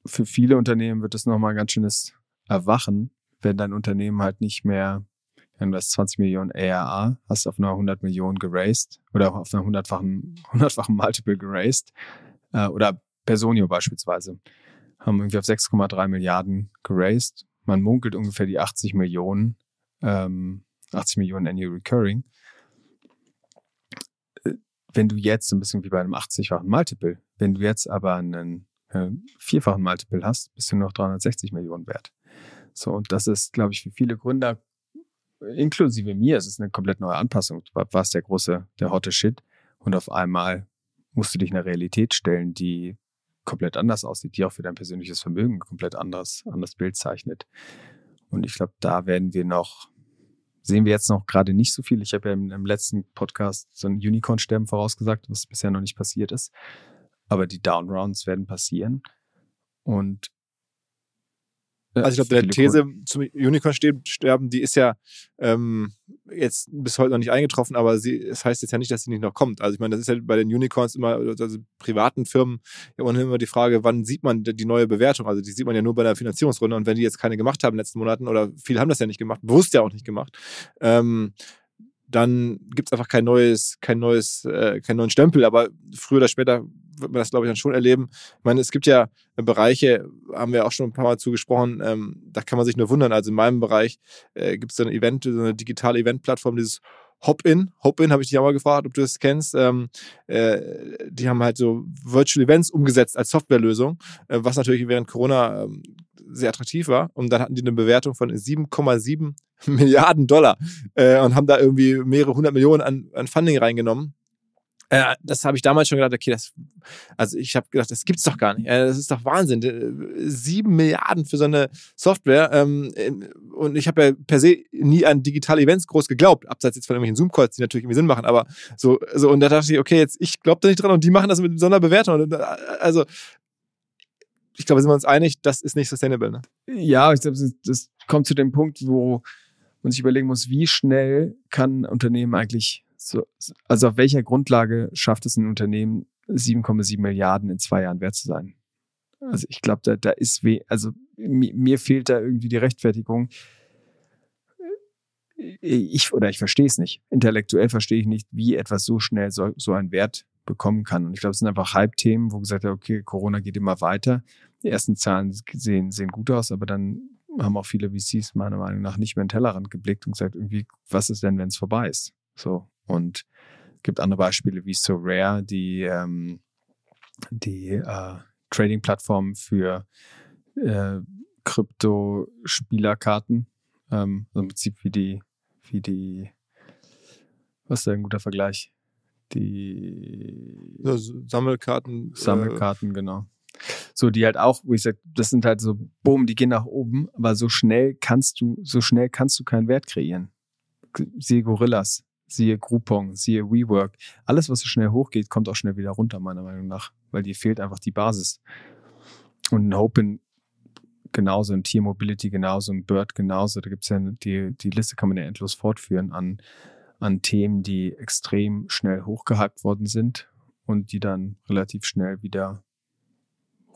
für viele Unternehmen wird das nochmal ein ganz schönes Erwachen, wenn dein Unternehmen halt nicht mehr, wenn du hast 20 Millionen ARA, hast auf einer 100 Millionen geraced oder auf einer hundertfachen, hundertfachen Multiple geraced, äh, oder Personio beispielsweise, haben irgendwie auf 6,3 Milliarden geraced. Man munkelt ungefähr die 80 Millionen, ähm, 80 Millionen Annual Recurring wenn du jetzt ein bisschen wie bei einem 80-fachen Multiple, wenn du jetzt aber einen äh, vierfachen Multiple hast, bist du noch 360 Millionen wert. So, und das ist, glaube ich, für viele Gründer, inklusive mir, es ist eine komplett neue Anpassung. Du war- warst der große, der hotte Shit und auf einmal musst du dich einer Realität stellen, die komplett anders aussieht, die auch für dein persönliches Vermögen komplett anderes, anderes Bild zeichnet. Und ich glaube, da werden wir noch, sehen wir jetzt noch gerade nicht so viel. Ich habe ja im, im letzten Podcast so ein Unicorn-Sterben vorausgesagt, was bisher noch nicht passiert ist. Aber die Downrounds werden passieren. Und Also ich glaube, der These zum Unicorn-Sterben, die ist ja ähm, jetzt bis heute noch nicht eingetroffen, aber sie, es heißt jetzt ja nicht, dass sie nicht noch kommt. Also ich meine, das ist ja bei den Unicorns immer, also privaten Firmen, ja ohnehin immer die Frage, wann sieht man die neue Bewertung? Also die sieht man ja nur bei der Finanzierungsrunde und wenn die jetzt keine gemacht haben in den letzten Monaten oder viele haben das ja nicht gemacht, bewusst ja auch nicht gemacht, ähm, dann gibt es einfach kein neues, kein neues, äh, keinen neuen Stempel, aber früher oder später wird man das, glaube ich, dann schon erleben. Ich meine, es gibt ja Bereiche, haben wir auch schon ein paar Mal zugesprochen, ähm, da kann man sich nur wundern. Also in meinem Bereich äh, gibt es ein Event, so eine digitale Eventplattform, dieses Hop-In. Hop-In habe ich dich auch mal gefragt, ob du das kennst. Ähm, äh, die haben halt so Virtual Events umgesetzt als Softwarelösung, äh, was natürlich während Corona ähm, sehr attraktiv war. Und dann hatten die eine Bewertung von 7,7 <laughs> Milliarden Dollar äh, und haben da irgendwie mehrere hundert Millionen an, an Funding reingenommen. Äh, das habe ich damals schon gedacht, okay, das, also ich habe gedacht, das gibt's doch gar nicht. Äh, das ist doch Wahnsinn. Äh, Sieben Milliarden für so eine Software. Ähm, und ich habe ja per se nie an digitale Events groß geglaubt, abseits jetzt von irgendwelchen Zoom-Calls, die natürlich irgendwie Sinn machen, aber so, so und da dachte ich, okay, jetzt ich glaube da nicht dran und die machen das mit so einer Bewertung. Und, äh, also ich glaube, sind wir uns einig, das ist nicht sustainable. Ne? Ja, ich glaube, das kommt zu dem Punkt, wo man sich überlegen muss, wie schnell kann ein Unternehmen eigentlich so, also auf welcher Grundlage schafft es ein Unternehmen, 7,7 Milliarden in zwei Jahren wert zu sein? Also ich glaube, da, da ist weh, also mir, mir fehlt da irgendwie die Rechtfertigung. Ich oder ich verstehe es nicht. Intellektuell verstehe ich nicht, wie etwas so schnell so, so einen Wert bekommen kann. Und ich glaube, es sind einfach Hype-Themen, wo gesagt wird, okay, Corona geht immer weiter. Die ersten Zahlen sehen, sehen gut aus, aber dann haben auch viele VCs meiner Meinung nach nicht mehr in den Tellerrand geblickt und gesagt, irgendwie, was ist denn, wenn es vorbei ist? So. Und gibt andere Beispiele wie So Rare, die, ähm, die äh, Trading-Plattform für äh, Krypto-Spielerkarten. Ähm, also Im Prinzip wie die, wie die, was ist da ein guter Vergleich? Die So, so Sammelkarten. Sammelkarten, genau. So, die halt auch, wo ich sage, das sind halt so, boom, die gehen nach oben, aber so schnell kannst du, so schnell kannst du keinen Wert kreieren. Siehe Gorillas, siehe Groupon, siehe WeWork. Alles, was so schnell hochgeht, kommt auch schnell wieder runter, meiner Meinung nach, weil dir fehlt einfach die Basis. Und ein Open genauso, ein Tier Mobility genauso, ein Bird genauso. Da gibt's ja die, die Liste kann man ja endlos fortführen an, an Themen, die extrem schnell hochgehypt worden sind und die dann relativ schnell wieder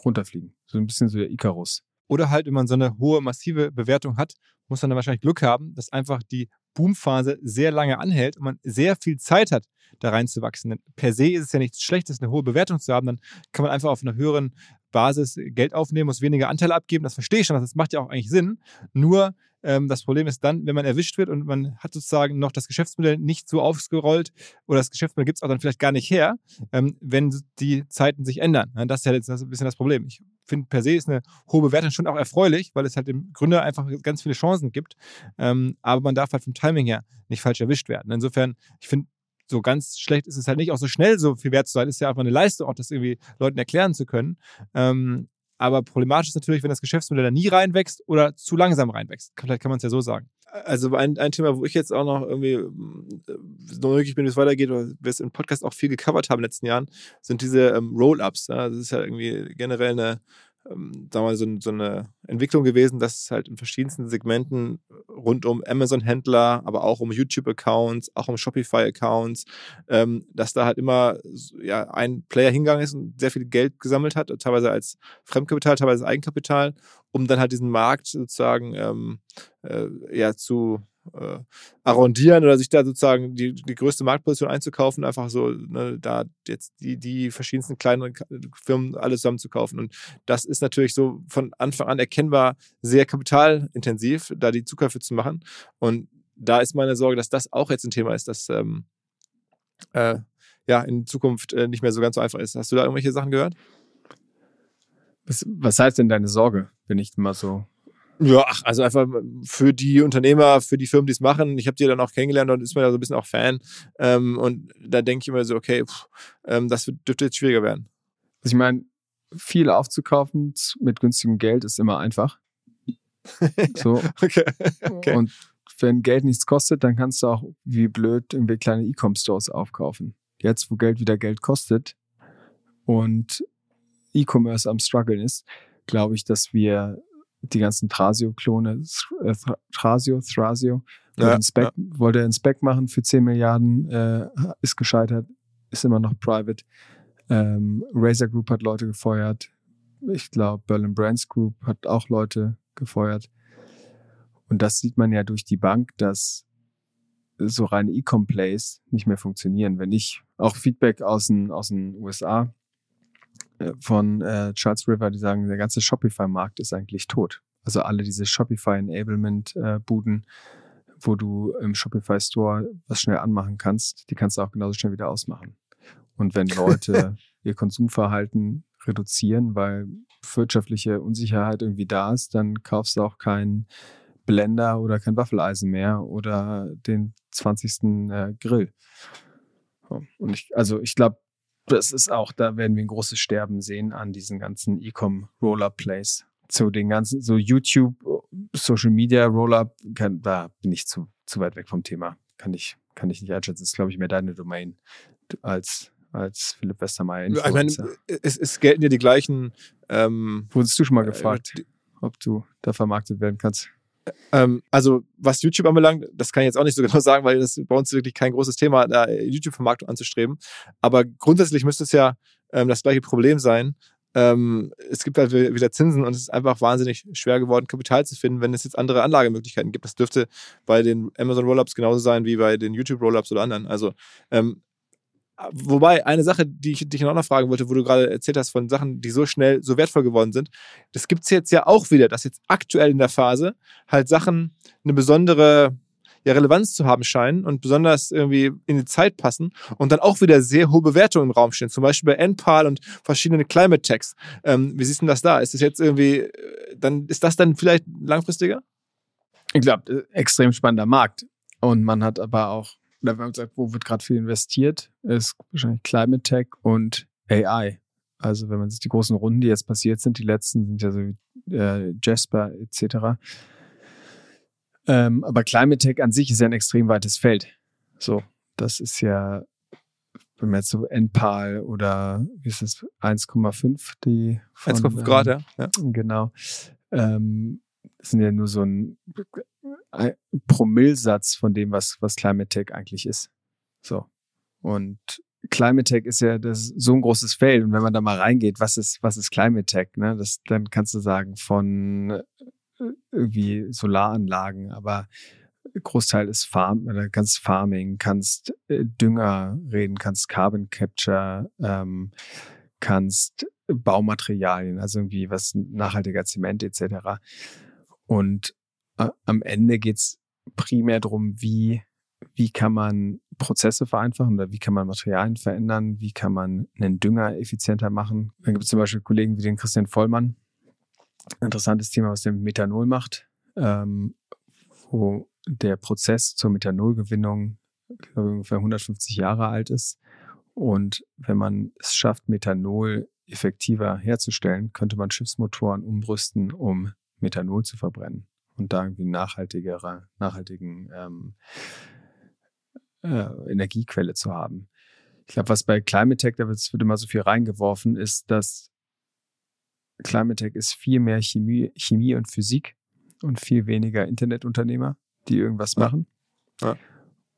runterfliegen. So ein bisschen so der Icarus. Oder halt, wenn man so eine hohe, massive Bewertung hat, muss man dann wahrscheinlich Glück haben, dass einfach die Boomphase sehr lange anhält und man sehr viel Zeit hat, da reinzuwachsen. Denn per se ist es ja nichts Schlechtes, eine hohe Bewertung zu haben. Dann kann man einfach auf einer höheren Basis Geld aufnehmen, muss weniger Anteile abgeben. Das verstehe ich schon, das macht ja auch eigentlich Sinn. Nur ähm, das Problem ist dann, wenn man erwischt wird und man hat sozusagen noch das Geschäftsmodell nicht so aufgerollt oder das Geschäftsmodell gibt es auch dann vielleicht gar nicht her, ähm, wenn die Zeiten sich ändern. Das ist ja jetzt ein bisschen das Problem. Ich finde, per se ist eine hohe Bewertung schon auch erfreulich, weil es halt dem Gründer einfach ganz viele Chancen gibt. Ähm, aber man darf halt vom Timing her nicht falsch erwischt werden. Insofern, ich finde, so ganz schlecht ist es halt nicht, auch so schnell so viel wert zu sein. Ist ja einfach eine Leistung, auch das irgendwie Leuten erklären zu können. Ähm, aber problematisch ist natürlich, wenn das Geschäftsmodell da nie reinwächst oder zu langsam reinwächst. Vielleicht kann man es ja so sagen. Also ein, ein Thema, wo ich jetzt auch noch irgendwie äh, neugierig bin, wie es weitergeht, oder wir es im Podcast auch viel gecovert haben in den letzten Jahren, sind diese ähm, Roll-Ups. Ja? Das ist ja irgendwie generell eine ähm, sagen wir so, so, eine Entwicklung gewesen, dass es halt in verschiedensten Segmenten rund um Amazon-Händler, aber auch um YouTube-Accounts, auch um Shopify-Accounts, ähm, dass da halt immer ja, ein Player hingegangen ist und sehr viel Geld gesammelt hat, teilweise als Fremdkapital, teilweise Eigenkapital, um dann halt diesen Markt sozusagen ähm, äh, ja, zu äh, arrondieren oder sich da sozusagen die, die größte Marktposition einzukaufen, einfach so ne, da jetzt die, die verschiedensten kleinen Firmen alles zusammenzukaufen. Und das ist natürlich so von Anfang an erkennbar sehr kapitalintensiv, da die Zukäufe zu machen. Und da ist meine Sorge, dass das auch jetzt ein Thema ist, das ähm, äh, ja in Zukunft äh, nicht mehr so ganz so einfach ist. Hast du da irgendwelche Sachen gehört? Was, was heißt denn deine Sorge, wenn ich mal so ja, ach, also einfach für die Unternehmer, für die Firmen, die es machen. Ich habe die dann auch kennengelernt und ist mir da so ein bisschen auch Fan. Ähm, und da denke ich immer so, okay, pff, ähm, das dürfte jetzt schwieriger werden. Also ich meine, viel aufzukaufen mit günstigem Geld ist immer einfach. so. <laughs> okay. okay. Und wenn Geld nichts kostet, dann kannst du auch wie blöd irgendwie kleine E-Com-Stores aufkaufen. Jetzt, wo Geld wieder Geld kostet und E-Commerce am struggeln ist, glaube ich, dass wir die ganzen Trasio-Klone, Trasio, Thrasio, wollte, ja, Spec, ja. wollte einen Spec machen für 10 Milliarden, äh, ist gescheitert, ist immer noch private. Ähm, Razer Group hat Leute gefeuert. Ich glaube, Berlin Brands Group hat auch Leute gefeuert. Und das sieht man ja durch die Bank, dass so reine E-Com-Plays nicht mehr funktionieren. Wenn ich auch Feedback aus den, aus den USA von äh, Charles River, die sagen, der ganze Shopify-Markt ist eigentlich tot. Also alle diese Shopify-Enablement-Buden, äh, wo du im Shopify-Store was schnell anmachen kannst, die kannst du auch genauso schnell wieder ausmachen. Und wenn <laughs> Leute ihr Konsumverhalten reduzieren, weil wirtschaftliche Unsicherheit irgendwie da ist, dann kaufst du auch keinen Blender oder kein Waffeleisen mehr oder den 20. Äh, Grill. Und ich, also ich glaube, das ist auch, da werden wir ein großes Sterben sehen an diesen ganzen E-Com Roll-Up-Plays. Zu den ganzen, so YouTube, Social Media Roll-Up, da bin ich zu, zu weit weg vom Thema. Kann ich, kann ich nicht einschätzen. Das ist, glaube ich, mehr deine Domain als, als Philipp Westermeier. Ich meine, es, es gelten ja die gleichen. Ähm, Wurdest du schon mal äh, gefragt, äh, ob du da vermarktet werden kannst? Ähm, also was YouTube anbelangt, das kann ich jetzt auch nicht so <laughs> genau sagen, weil das bei uns wirklich kein großes Thema, da YouTube-Vermarktung anzustreben. Aber grundsätzlich müsste es ja ähm, das gleiche Problem sein. Ähm, es gibt halt wieder Zinsen und es ist einfach wahnsinnig schwer geworden, Kapital zu finden, wenn es jetzt andere Anlagemöglichkeiten gibt. Das dürfte bei den Amazon Rollups genauso sein wie bei den YouTube Rollups oder anderen. Also ähm, Wobei, eine Sache, die ich dich noch fragen wollte, wo du gerade erzählt hast von Sachen, die so schnell so wertvoll geworden sind, das gibt es jetzt ja auch wieder, dass jetzt aktuell in der Phase halt Sachen eine besondere ja, Relevanz zu haben scheinen und besonders irgendwie in die Zeit passen und dann auch wieder sehr hohe Bewertungen im Raum stehen. Zum Beispiel bei NPAL und verschiedene Climate Techs. Ähm, wie siehst du das da? Ist das jetzt irgendwie, äh, dann, ist das dann vielleicht langfristiger? Ich glaube, äh, extrem spannender Markt. Und man hat aber auch oder wir haben gesagt, wo wird gerade viel investiert, ist wahrscheinlich Climate Tech und AI. Also wenn man sich die großen Runden, die jetzt passiert sind, die letzten sind ja so äh, Jasper etc. Ähm, aber Climate Tech an sich ist ja ein extrem weites Feld. So, das ist ja, wenn man jetzt so NPAL oder wie ist das, 1,5, die 1,5 Grad, ja. ja. Genau. Ähm, das sind ja nur so ein Promillsatz von dem, was, was Climate Tech eigentlich ist. So. Und Climate Tech ist ja das so ein großes Feld. Und wenn man da mal reingeht, was ist, was ist Climate Tech? Ne? Das, dann kannst du sagen, von äh, irgendwie Solaranlagen, aber Großteil ist Farm, oder kannst Farming, kannst äh, Dünger reden, kannst Carbon Capture, ähm, kannst Baumaterialien, also irgendwie was nachhaltiger Zement etc. Und äh, am Ende geht's primär darum, wie, wie kann man Prozesse vereinfachen oder wie kann man Materialien verändern, wie kann man einen Dünger effizienter machen. Dann gibt es zum Beispiel Kollegen wie den Christian Vollmann, interessantes Thema, was der mit Methanol macht, ähm, wo der Prozess zur Methanolgewinnung ungefähr 150 Jahre alt ist. Und wenn man es schafft, Methanol effektiver herzustellen, könnte man Schiffsmotoren umrüsten, um Methanol zu verbrennen und da irgendwie nachhaltigere, nachhaltigen ähm, äh, Energiequelle zu haben. Ich glaube, was bei Climate Tech, da wird, immer so viel reingeworfen, ist, dass Climate Tech ist viel mehr Chemie, Chemie und Physik und viel weniger Internetunternehmer, die irgendwas machen. Ja.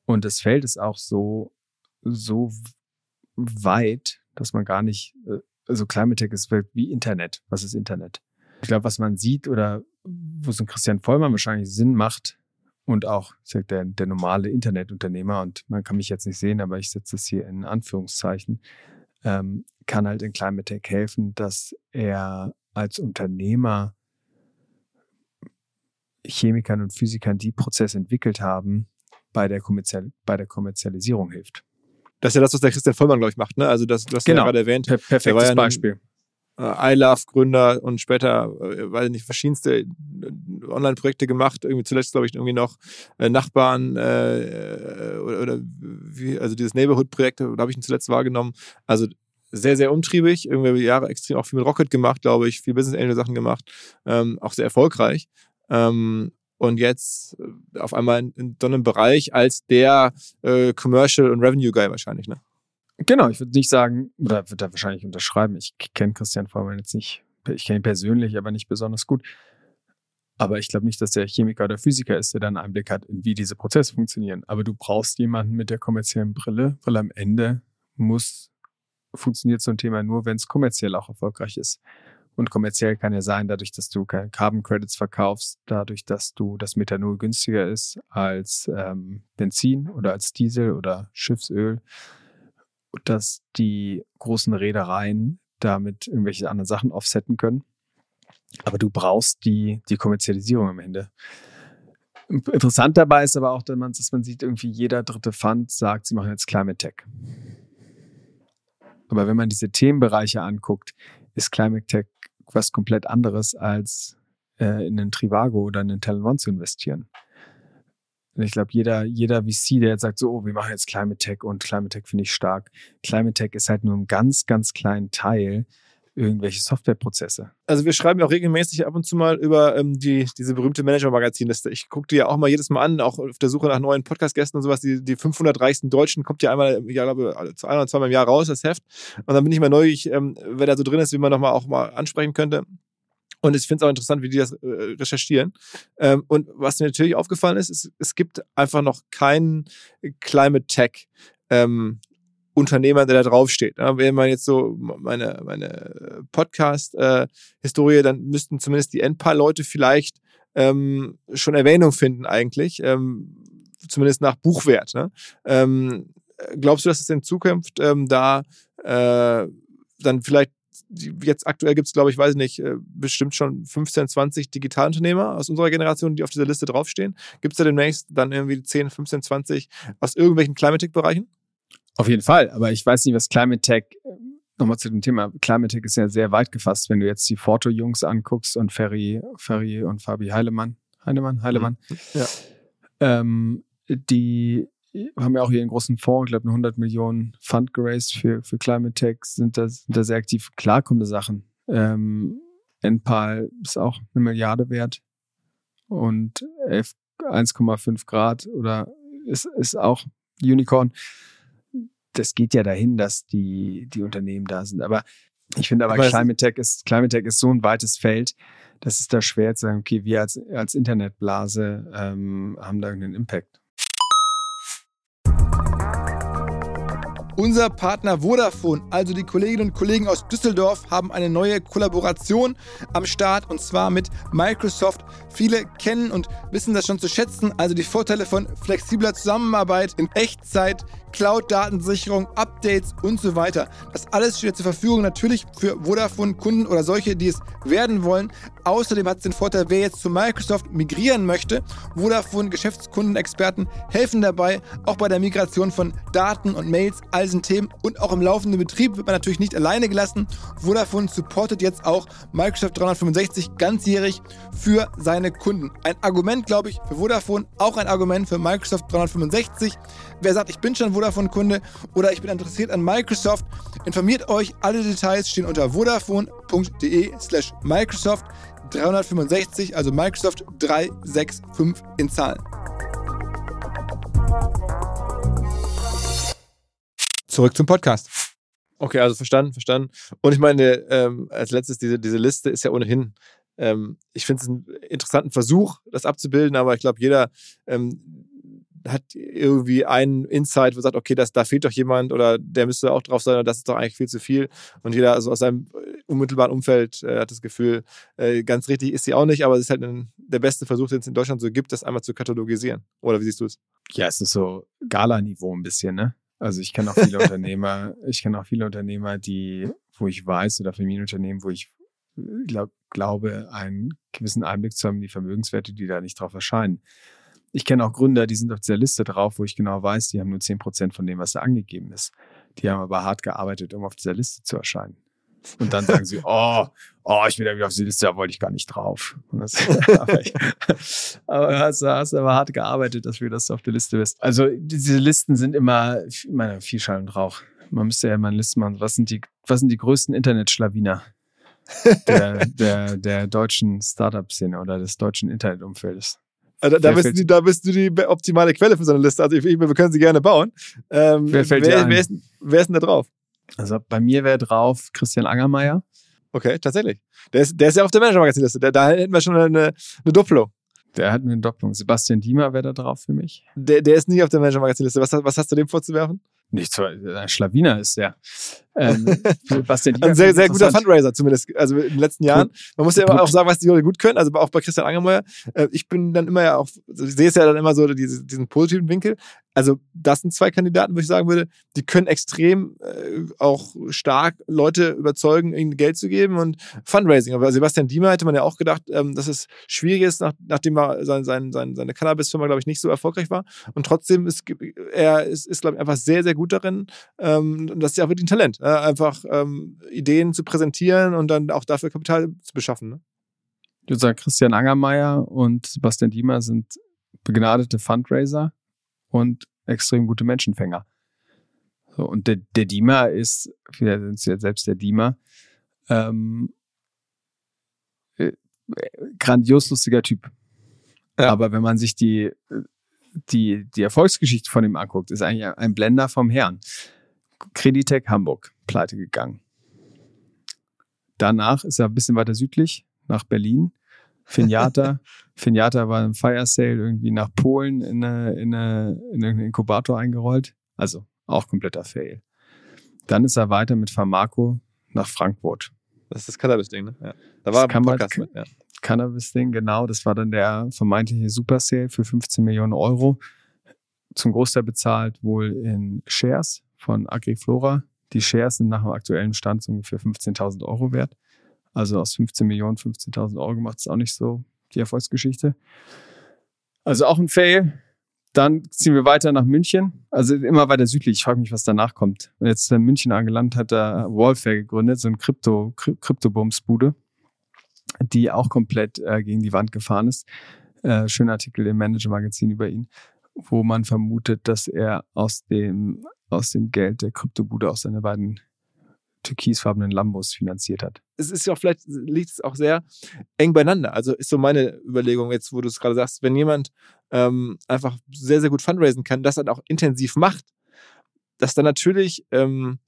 Und das Feld ist auch so, so weit, dass man gar nicht, äh, also Climate Tech ist wie Internet. Was ist Internet? Ich glaube, was man sieht oder wo so ein Christian Vollmann wahrscheinlich Sinn macht und auch sagt der, der normale Internetunternehmer und man kann mich jetzt nicht sehen, aber ich setze das hier in Anführungszeichen, ähm, kann halt in Climate Tech helfen, dass er als Unternehmer Chemikern und Physikern, die Prozesse entwickelt haben, bei der, Kommerzial bei der Kommerzialisierung hilft. Das ist ja das, was der Christian Vollmann, glaube ich, macht. Ne? Also das, was genau. ja gerade erwähnt. Per perfektes ja Beispiel. Äh, iLove-Gründer und später, äh, weiß nicht, verschiedenste äh, Online-Projekte gemacht. Irgendwie zuletzt, glaube ich, irgendwie noch äh, Nachbarn äh, oder, oder wie, also dieses Neighborhood-Projekt, da habe ich ihn zuletzt wahrgenommen. Also sehr, sehr umtriebig, irgendwie Jahre extrem auch viel mit Rocket gemacht, glaube ich, viel Business Angel Sachen gemacht, ähm, auch sehr erfolgreich. Ähm, und jetzt äh, auf einmal in, so einem Bereich als der äh, Commercial und Revenue Guy wahrscheinlich, ne? Genau, ich würde nicht sagen, oder würde da wahrscheinlich unterschreiben, ich kenne Christian Vormann jetzt nicht, ich kenne ihn persönlich, aber nicht besonders gut. Aber ich glaube nicht, dass der Chemiker oder Physiker ist, der dann einen Einblick hat, in wie diese Prozesse funktionieren. Aber du brauchst jemanden mit der kommerziellen Brille, weil am Ende muss, funktioniert so ein Thema nur, wenn es kommerziell auch erfolgreich ist. Und kommerziell kann ja sein, dadurch, dass du keine Carbon Credits verkaufst, dadurch, dass du das Methanol günstiger ist als ähm, Benzin oder als Diesel oder Schiffsöl, dass die großen Reedereien damit irgendwelche anderen Sachen offsetten können. Aber du brauchst die, die Kommerzialisierung am Ende. Interessant dabei ist aber auch, dass man, dass man sieht, irgendwie jeder dritte Fund sagt, sie machen jetzt Climate Tech. Aber wenn man diese Themenbereiche anguckt, ist Climate Tech was komplett anderes als äh, in einen Trivago oder in einen Talent One zu investieren. Ich glaube, jeder, jeder VC, der jetzt sagt, so, oh, wir machen jetzt Climate Tech und Climate Tech finde ich stark. Climate Tech ist halt nur ein ganz, ganz kleinen Teil irgendwelche Softwareprozesse. Also wir schreiben ja auch regelmäßig ab und zu mal über ähm, die, diese berühmte Manager-Magazin-Liste. Ich gucke die ja auch mal jedes Mal an, auch auf der Suche nach neuen Podcast-Gästen und sowas. Die, die 500 reichsten Deutschen kommt ja einmal im Jahr, glaube ich, ein oder zweimal im Jahr raus, das Heft. Und dann bin ich mal neugierig, ähm, wer da so drin ist, wie man nochmal auch mal ansprechen könnte. Und ich finde es auch interessant, wie die das äh, recherchieren. Ähm, und was mir natürlich aufgefallen ist, ist, es gibt einfach noch keinen Climate Tech ähm, Unternehmer, der da draufsteht. Ja, wenn man jetzt so meine, meine Podcast-Historie, äh, dann müssten zumindest die Endpaar-Leute vielleicht ähm, schon Erwähnung finden eigentlich, ähm, zumindest nach Buchwert. Ne? Ähm, glaubst du, dass es in Zukunft ähm, da äh, dann vielleicht jetzt aktuell gibt es, glaube ich, weiß nicht, äh, bestimmt schon 15, 20 Digitalunternehmer aus unserer Generation, die auf dieser Liste draufstehen. Gibt es da demnächst dann irgendwie 10, 15, 20 aus irgendwelchen Climatic-Bereichen? Auf jeden Fall, aber ich weiß nicht, was Climate Tech, nochmal zu dem Thema, Climate Tech ist ja sehr weit gefasst, wenn du jetzt die Forto-Jungs anguckst und Ferry, Ferry und Fabi Heilemann, Heilemann, Heilemann, mhm. ja. ähm, die haben ja auch hier einen großen Fonds, ich glaube, eine 100 Millionen Fund geraced für, für Climate Tech, sind da, sind da sehr aktiv. Klar kommen da Sachen. Ähm, NPAL ist auch eine Milliarde wert und 1,5 Grad oder ist, ist auch Unicorn. Das geht ja dahin, dass die, die Unternehmen da sind. Aber ich finde aber, Climate Tech ist, Climate Tech ist so ein weites Feld, das ist da schwer zu sagen, okay, wir als, als Internetblase ähm, haben da irgendeinen Impact. Unser Partner Vodafone, also die Kolleginnen und Kollegen aus Düsseldorf, haben eine neue Kollaboration am Start und zwar mit Microsoft. Viele kennen und wissen das schon zu schätzen, also die Vorteile von flexibler Zusammenarbeit in Echtzeit, Cloud-Datensicherung, Updates und so weiter. Das alles steht zur Verfügung natürlich für Vodafone-Kunden oder solche, die es werden wollen. Außerdem hat es den Vorteil, wer jetzt zu Microsoft migrieren möchte. Vodafone Geschäftskundenexperten helfen dabei, auch bei der Migration von Daten und Mails, all diesen Themen und auch im laufenden Betrieb wird man natürlich nicht alleine gelassen. Vodafone supportet jetzt auch Microsoft 365 ganzjährig für seine Kunden. Ein Argument, glaube ich, für Vodafone, auch ein Argument für Microsoft 365. Wer sagt, ich bin schon Vodafone-Kunde oder ich bin interessiert an Microsoft, informiert euch. Alle Details stehen unter vodafone.de slash Microsoft 365, also Microsoft 365 in Zahlen. Zurück zum Podcast. Okay, also verstanden, verstanden. Und ich meine, ähm, als letztes, diese, diese Liste ist ja ohnehin, ähm, ich finde es einen interessanten Versuch, das abzubilden, aber ich glaube, jeder ähm, hat irgendwie einen Insight, wo er sagt, okay, das, da fehlt doch jemand oder der müsste auch drauf sein oder das ist doch eigentlich viel zu viel. Und jeder also aus seinem äh, unmittelbaren Umfeld äh, hat das Gefühl, äh, ganz richtig ist sie auch nicht, aber es ist halt ein, der beste Versuch, den es in Deutschland so gibt, das einmal zu katalogisieren. Oder wie siehst du es? Ja, es ist so Gala-Niveau ein bisschen, ne? Also ich kenne auch viele <laughs> Unternehmer, ich kenne auch viele Unternehmer, die, wo ich weiß, oder Familienunternehmen, wo ich glaub, glaube, einen gewissen Einblick zu haben in die Vermögenswerte, die da nicht drauf erscheinen. Ich kenne auch Gründer, die sind auf dieser Liste drauf, wo ich genau weiß, die haben nur zehn Prozent von dem, was da angegeben ist. Die haben aber hart gearbeitet, um auf dieser Liste zu erscheinen. Und dann sagen sie, <laughs> oh, oh, ich bin ja wieder auf die Liste, da wollte ich gar nicht drauf. Das, <laughs> <laughs> aber, ich, aber hast, hast aber hart gearbeitet, dass du das auf der Liste bist. Also diese Listen sind immer, ich meine, viel Schall und Rauch. Man müsste ja immer eine Liste machen. Was sind die, was sind die größten Internetschlawiner der, der, der deutschen Startup-Szene oder des deutschen Internetumfeldes? Also da, bist du, da bist du die optimale Quelle für so eine Liste. Also ich, wir können sie gerne bauen. Ähm, wer, fällt wer, wer, ist, wer ist denn da drauf? Also bei mir wäre drauf Christian Angermeier. Okay, tatsächlich. Der ist, der ist ja auf der Manager-Magazin-Liste. Da, da hätten wir schon eine, eine Doppelung. Der hat eine Doppelung. Sebastian Diemer wäre da drauf für mich. Der, der ist nicht auf der Manager-Magazin-Liste. Was, was hast du dem vorzuwerfen? Nichts, ein Schlawiner ist der. Ähm, <laughs> ein sehr, sehr guter Fundraiser zumindest, also in den letzten Jahren. Man muss ja immer auch sagen, was die Leute gut können, also auch bei Christian Angermeier. Äh, ich bin dann immer ja auch, also ich sehe es ja dann immer so, diese, diesen positiven Winkel. Also das sind zwei Kandidaten, wo ich sagen würde, die können extrem äh, auch stark Leute überzeugen, ihnen Geld zu geben und Fundraising. Aber Sebastian Diemer hätte man ja auch gedacht, ähm, dass es schwierig ist, nach, nachdem er sein, sein, sein, seine Cannabis-Firma, glaube ich, nicht so erfolgreich war. Und trotzdem ist er ist, ist glaube ich, einfach sehr, sehr gut darin. Ähm, das ist ja auch wirklich ein Talent, äh, einfach ähm, Ideen zu präsentieren und dann auch dafür Kapital zu beschaffen. Ne? Du sagst, Christian Angermeier und Sebastian Diemer sind begnadete Fundraiser und extrem gute Menschenfänger. So, und der, der Dima ist, wir sind ja selbst der Dima, ähm, äh, grandios lustiger Typ. Ja. Aber wenn man sich die, die, die Erfolgsgeschichte von ihm anguckt, ist eigentlich ein Blender vom Herrn. Creditec Hamburg, pleite gegangen. Danach ist er ein bisschen weiter südlich, nach Berlin, Finjata. <laughs> Finjata war im Fire Sale irgendwie nach Polen in, eine, in, eine, in einen Inkubator eingerollt. Also auch kompletter Fail. Dann ist er weiter mit Pharmaco nach Frankfurt. Das ist das Cannabis-Ding, ne? Ja. Da war ein Podcast mit, ja. Cannabis-Ding, genau. Das war dann der vermeintliche Super Sale für 15 Millionen Euro. Zum Großteil bezahlt wohl in Shares von Agriflora. Die Shares sind nach dem aktuellen Stand ungefähr 15.000 Euro wert. Also aus 15 Millionen 15.000 Euro macht es auch nicht so die Erfolgsgeschichte. Also auch ein Fail. Dann ziehen wir weiter nach München, also immer weiter südlich. Ich frage mich, was danach kommt. Und jetzt ist er in München angelandet, hat er Wallfair gegründet, so ein Krypto, Kryptobums-Bude, die auch komplett äh, gegen die Wand gefahren ist. Äh, schöner Artikel im Manager-Magazin über ihn. wo man vermutet, dass er aus dem, aus dem Geld der Kryptobude auch seine beiden türkisfarbenen Lambos finanziert hat. Es ist ja auch vielleicht, liegt es auch sehr eng beieinander. Also ist so meine Überlegung jetzt, wo du es gerade sagst, wenn jemand ähm, einfach sehr, sehr gut fundraisen kann, das dann auch intensiv macht, dass dann natürlich ähm,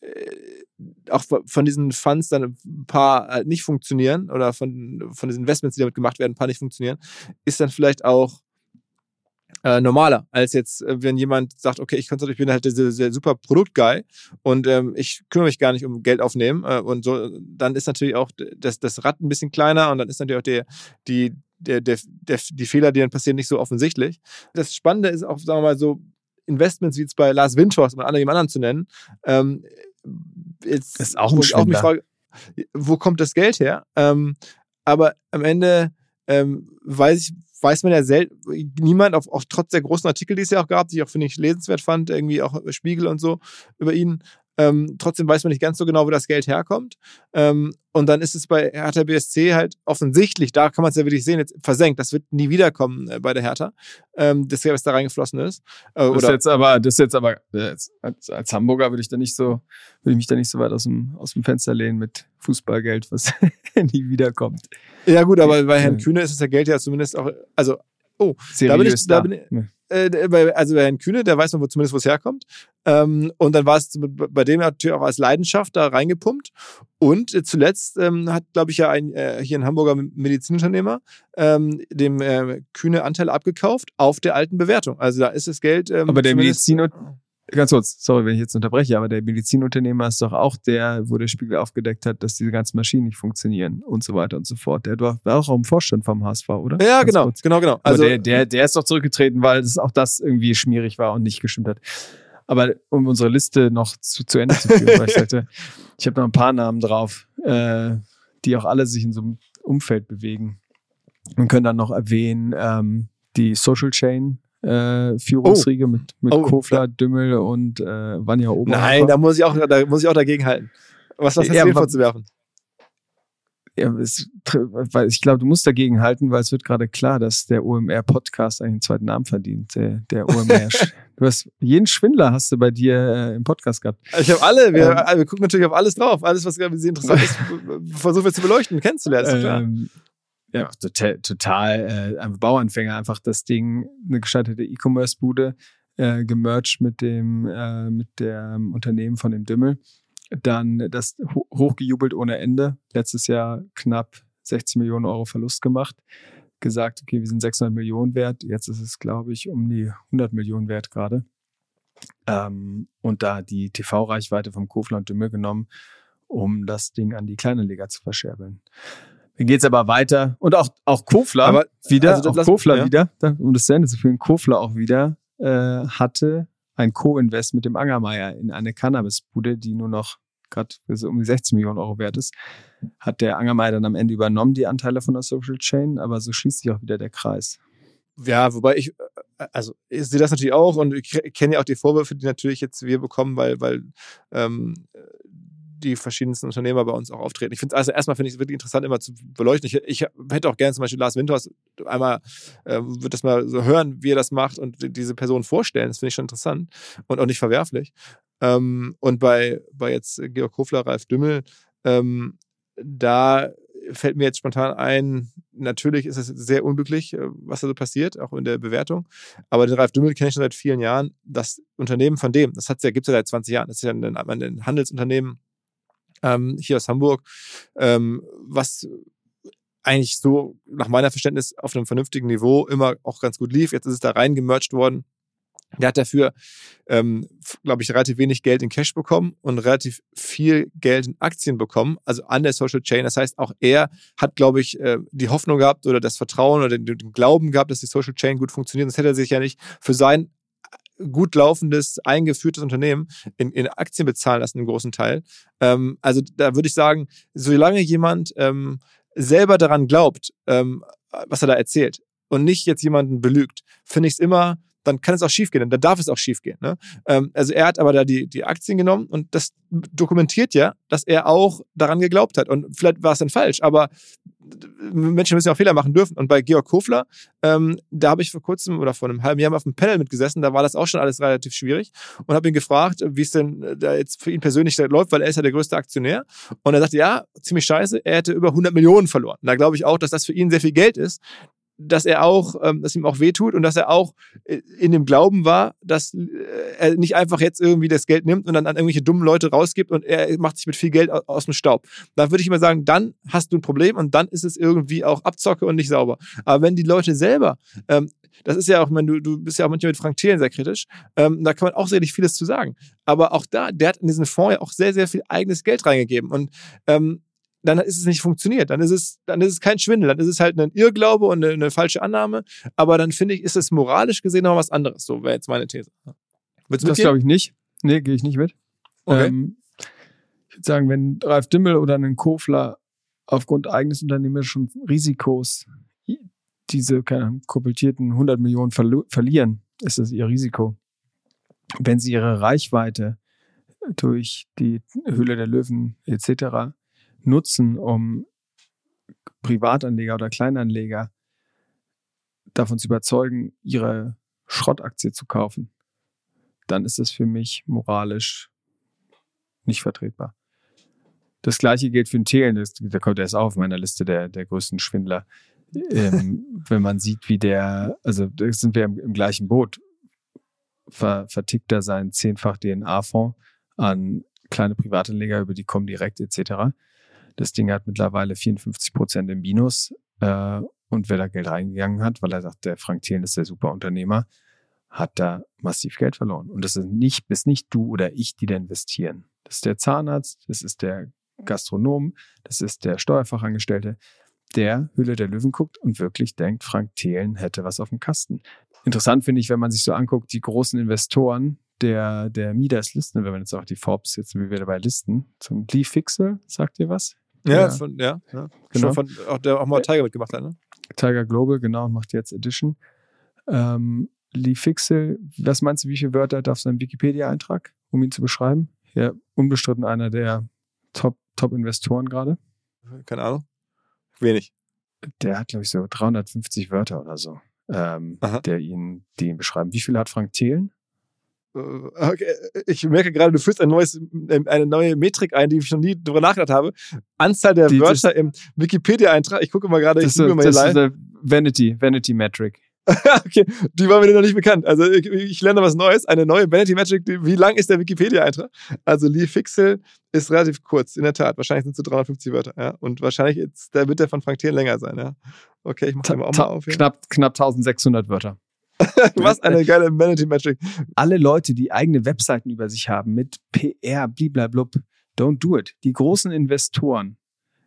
äh, auch von diesen Funds dann ein paar halt nicht funktionieren oder von, von diesen Investments, die damit gemacht werden, ein paar nicht funktionieren, ist dann vielleicht auch äh, normaler, als jetzt, äh, wenn jemand sagt, okay, ich, ich bin halt der, der super Produktguy und ähm, ich kümmere mich gar nicht um Geld aufnehmen äh, und so, dann ist natürlich auch das, das Rad ein bisschen kleiner und dann ist natürlich auch der, die, der, der, der, die Fehler, die dann passieren, nicht so offensichtlich. Das Spannende ist auch, sagen wir mal so, Investments wie jetzt bei Lars Windhorst, um jemand anderen zu nennen, ähm, jetzt, das ist auch ein auch mich frage, wo kommt das Geld her? Ähm, aber am Ende ähm, weiß ich, weiß man ja selten, niemand, auch, auch trotz der großen Artikel, die es ja auch gab, die ich auch, finde ich, lesenswert fand, irgendwie auch Spiegel und so über ihn, ähm, trotzdem weiß man nicht ganz so genau, wo das Geld herkommt. Ähm, und dann ist es bei Hertha BSC halt offensichtlich, da kann man es ja wirklich sehen, jetzt versenkt. Das wird nie wiederkommen äh, bei der Hertha, ähm, das Geld, was da reingeflossen ist. Äh, das ist jetzt aber, das jetzt aber, äh, als, als Hamburger würde ich da nicht so, würde ich mich da nicht so weit aus dem, aus dem Fenster lehnen mit Fußballgeld, was <laughs> nie wiederkommt. Ja, gut, aber bei Herrn Kühne ist es ja Geld ja zumindest auch, also, oh, Seriös da bin ich, da bin ich, äh, bei, also bei Herrn Kühne, da weiß man wo, zumindest, wo es herkommt. Ähm, und dann war es bei dem natürlich auch als Leidenschaft da reingepumpt. Und äh, zuletzt ähm, hat, glaube ich, ja ein, äh, hier ein Hamburger Medizinunternehmer ähm, dem Kühne Anteil abgekauft auf der alten Bewertung. Also da ist das Geld. Aber der Medizinunternehmer Ganz kurz, sorry, wenn ich jetzt unterbreche, aber der Medizinunternehmer ist doch auch der, wo der Spiegel aufgedeckt hat, dass diese ganzen Maschinen nicht funktionieren und so weiter und so fort. Der war auch im Vorstand vom HSV, oder? Ja, genau, kurz. genau, genau. Also der, der, der ist doch zurückgetreten, weil es auch das irgendwie schmierig war und nicht gestimmt hat. Aber um unsere Liste noch zu, zu Ende zu führen, weil ich <laughs> sagte, ich habe noch ein paar Namen drauf, äh, die auch alle sich in so einem Umfeld bewegen. Man könnte dann noch erwähnen, ähm, die Social Chain äh, Führungsriege oh. mit, mit oh. Kofler, Dümmel und äh, Vanja Ober. Nein, da muss ich auch, da muss ich auch dagegen halten. Was, was hast ja, du vorzuwerfen? Ja, es, ich glaube, du musst dagegen halten, weil es wird gerade klar, dass der OMR-Podcast einen zweiten Namen verdient. Der, der OMR. <laughs> du hast jeden Schwindler hast du bei dir äh, im Podcast gehabt. Ich habe alle. Wir, ähm, wir gucken natürlich auf alles drauf, alles, was gerade interessant ist, versuchen wir zu beleuchten, kennenzulernen. Ähm, ja, total, total äh, Bauanfänger, einfach das Ding, eine gescheiterte E-Commerce-Bude, äh, gemerged mit dem, äh, mit dem Unternehmen von dem Dümmel. Dann das ho hochgejubelt ohne Ende. Letztes Jahr knapp 60 Millionen Euro Verlust gemacht. Gesagt, okay, wir sind 600 Millionen wert. Jetzt ist es, glaube ich, um die 100 Millionen wert gerade. Ähm, und da die TV-Reichweite vom Kofler Dümmel genommen, um das Ding an die kleine Liga zu verscherbeln. Dann geht's aber weiter. Und auch, auch Kofler aber, wieder, also auch Kofler ja. wieder, um das zu Ende zu führen, Kofler auch wieder, äh, hatte ein Co-Invest mit dem Angermeier in eine Cannabisbude, die nur noch gerade so um die 60 Millionen Euro wert ist. Hat der Angermeier dann am Ende übernommen, die Anteile von der Social Chain, aber so schließt sich auch wieder der Kreis. Ja, wobei ich, äh, also ich sehe das natürlich auch und ich kenne ja auch die Vorwürfe, die natürlich jetzt wir bekommen, weil, weil ähm, die verschiedensten Unternehmer bei uns auch auftreten. Ich finde also erstmal finde ich es wirklich interessant, immer zu beleuchten. Ich, ich hätte auch gerne zum Beispiel Lars Winters einmal, äh, würde das mal so hören, wie er das macht und diese Person vorstellen. Das finde ich schon interessant und auch nicht verwerflich. Ähm, und bei, bei jetzt Georg Kofler, Ralf Dümmel, ähm, da fällt mir jetzt spontan ein, natürlich ist es sehr unglücklich, äh, was da so passiert, auch in der Bewertung. Aber den Ralf Dümmel kenne ich schon seit vielen Jahren. Das Unternehmen von dem, das ja, gibt es ja seit 20 Jahren. Das ist ja ein, ein Handelsunternehmen ähm, hier aus Hamburg, ähm, was eigentlich so nach meiner Verständnis auf einem vernünftigen Niveau immer auch ganz gut lief. Jetzt ist es da reingemerged worden. Der hat dafür, ähm, glaube ich, relativ wenig Geld in Cash bekommen und relativ viel Geld in Aktien bekommen, also an der Social Chain. Das heißt, auch er hat, glaube ich, äh, die Hoffnung gehabt oder das Vertrauen oder den, den Glauben gehabt, dass die Social Chain gut funktioniert. Das hätte er sich ja nicht für sein gut laufendes, eingeführtes Unternehmen in, in Aktien bezahlen lassen, im großen Teil. Ähm, also da würde ich sagen, solange jemand ähm, selber daran glaubt, ähm, was er da erzählt und nicht jetzt jemanden belügt, finde ich es immer dann kann es auch schiefgehen, dann darf es auch schiefgehen. Ne? Ähm, also er hat aber da die, die Aktien genommen und das dokumentiert ja, dass er auch daran geglaubt hat. Und vielleicht war es dann falsch, aber Menschen müssen ja auch Fehler machen dürfen. Und bei Georg Kofler, ähm, da habe ich vor kurzem oder vor einem halben Jahr mal auf einem Panel mitgesessen, da war das auch schon alles relativ schwierig und habe ihn gefragt, wie es denn äh, da jetzt für ihn persönlich läuft, weil er ist ja der größte Aktionär. Und er sagte, ja, ziemlich scheiße, er hätte über 100 Millionen verloren. Da glaube ich auch, dass das für ihn sehr viel Geld ist, dass er auch, ähm, dass ihm auch wehtut und dass er auch äh, in dem Glauben war, dass äh, er nicht einfach jetzt irgendwie das Geld nimmt und dann an irgendwelche dummen Leute rausgibt und er macht sich mit viel Geld aus dem Staub. Da würde ich immer sagen, dann hast du ein Problem und dann ist es irgendwie auch Abzocke und nicht sauber. Aber wenn die Leute selber, ähm, das ist ja auch, meine, du, du bist ja auch manchmal mit Frank Thelen sehr kritisch, ähm, da kann man auch sicherlich vieles zu sagen. Aber auch da, der hat in diesen Fonds ja auch sehr, sehr viel eigenes Geld reingegeben und dann ist es nicht funktioniert. Dann ist es, dann ist es kein Schwindel. Dann ist es halt ein Irrglaube und eine, eine falsche Annahme. Aber dann finde ich, ist es moralisch gesehen noch was anderes. So wäre jetzt meine These. Willst du das glaube ich nicht. Nee, gehe ich nicht mit. Okay. Ähm, ich würde sagen, wenn Ralf Dimmel oder ein Kofler aufgrund eigenes unternehmerischen Risikos diese keine kuppeltierten 100 Millionen verlieren, ist das ihr Risiko. Wenn sie ihre Reichweite durch die Höhle der Löwen etc nutzen, um Privatanleger oder Kleinanleger davon zu überzeugen, ihre Schrottaktie zu kaufen, dann ist es für mich moralisch nicht vertretbar. Das gleiche gilt für den Thelen, das, da kommt erst auf meiner Liste der, der größten Schwindler. ähm, <laughs> wenn man sieht, wie der, also da sind wir im, im gleichen Boot, ver, vertickt er seinen zehnfach DNA-Fonds an kleine Privatanleger über die Comdirect etc. Das Ding hat mittlerweile 54 Prozent im Minus. Äh, und wer da Geld reingegangen hat, weil er sagt, der Frank Thelen ist der super Unternehmer, hat da massiv Geld verloren. Und das ist nicht, bist nicht du oder ich, die da investieren. Das ist der Zahnarzt, das ist der Gastronom, das ist der Steuerfachangestellte, der Hülle der Löwen guckt und wirklich denkt, Frank Thelen hätte was auf dem Kasten. Interessant finde ich, wenn man sich so anguckt, die großen Investoren der, der Midas Listen, wenn man jetzt auch die Forbes, jetzt sind wir wieder bei Listen, zum Lee Fixel, sagt ihr was? Ja, ja. Von, ja, ja. Genau. Von, auch, der auch mal Tiger mitgemacht hat, ne? Tiger Global, genau, und macht jetzt Edition. Ähm, Lee Fixel, was meinst du, wie viele Wörter darf so ein Wikipedia-Eintrag, um ihn zu beschreiben? Ja, unbestritten einer der Top-Investoren Top gerade. Keine Ahnung. Wenig. Der hat, glaube ich, so 350 Wörter oder so, ähm, der ihn, die ihn beschreiben. Wie viel hat Frank Thelen? Äh, okay. Ich merke gerade, du führst ein neues, ähm, eine neue Metrik ein, die ich noch nie drüber nachgedacht habe. Anzahl der die, Wörter im Wikipedia-Eintrag. Ich gucke mal gerade, ich google mal Das ist eine Vanity, Vanity Metric. <laughs> okay, die war mir noch nicht bekannt. Also ich, ich lerne was Neues, eine neue Vanity Metric. Wie lang ist der Wikipedia-Eintrag? Also Lee Fixel ist relativ kurz, in der Tat. Wahrscheinlich sind es so 350 Wörter. Ja? Und wahrscheinlich ist, der wird der von Frank Thiel länger sein. Ja? Okay, ich mache den auch mal auf. Hier. Knapp, knapp 1600 Wörter. <laughs> Was eine geile Vanity Metric. Alle Leute, die eigene Webseiten über sich haben mit PR, bliblablub, don't do it. Die großen Investoren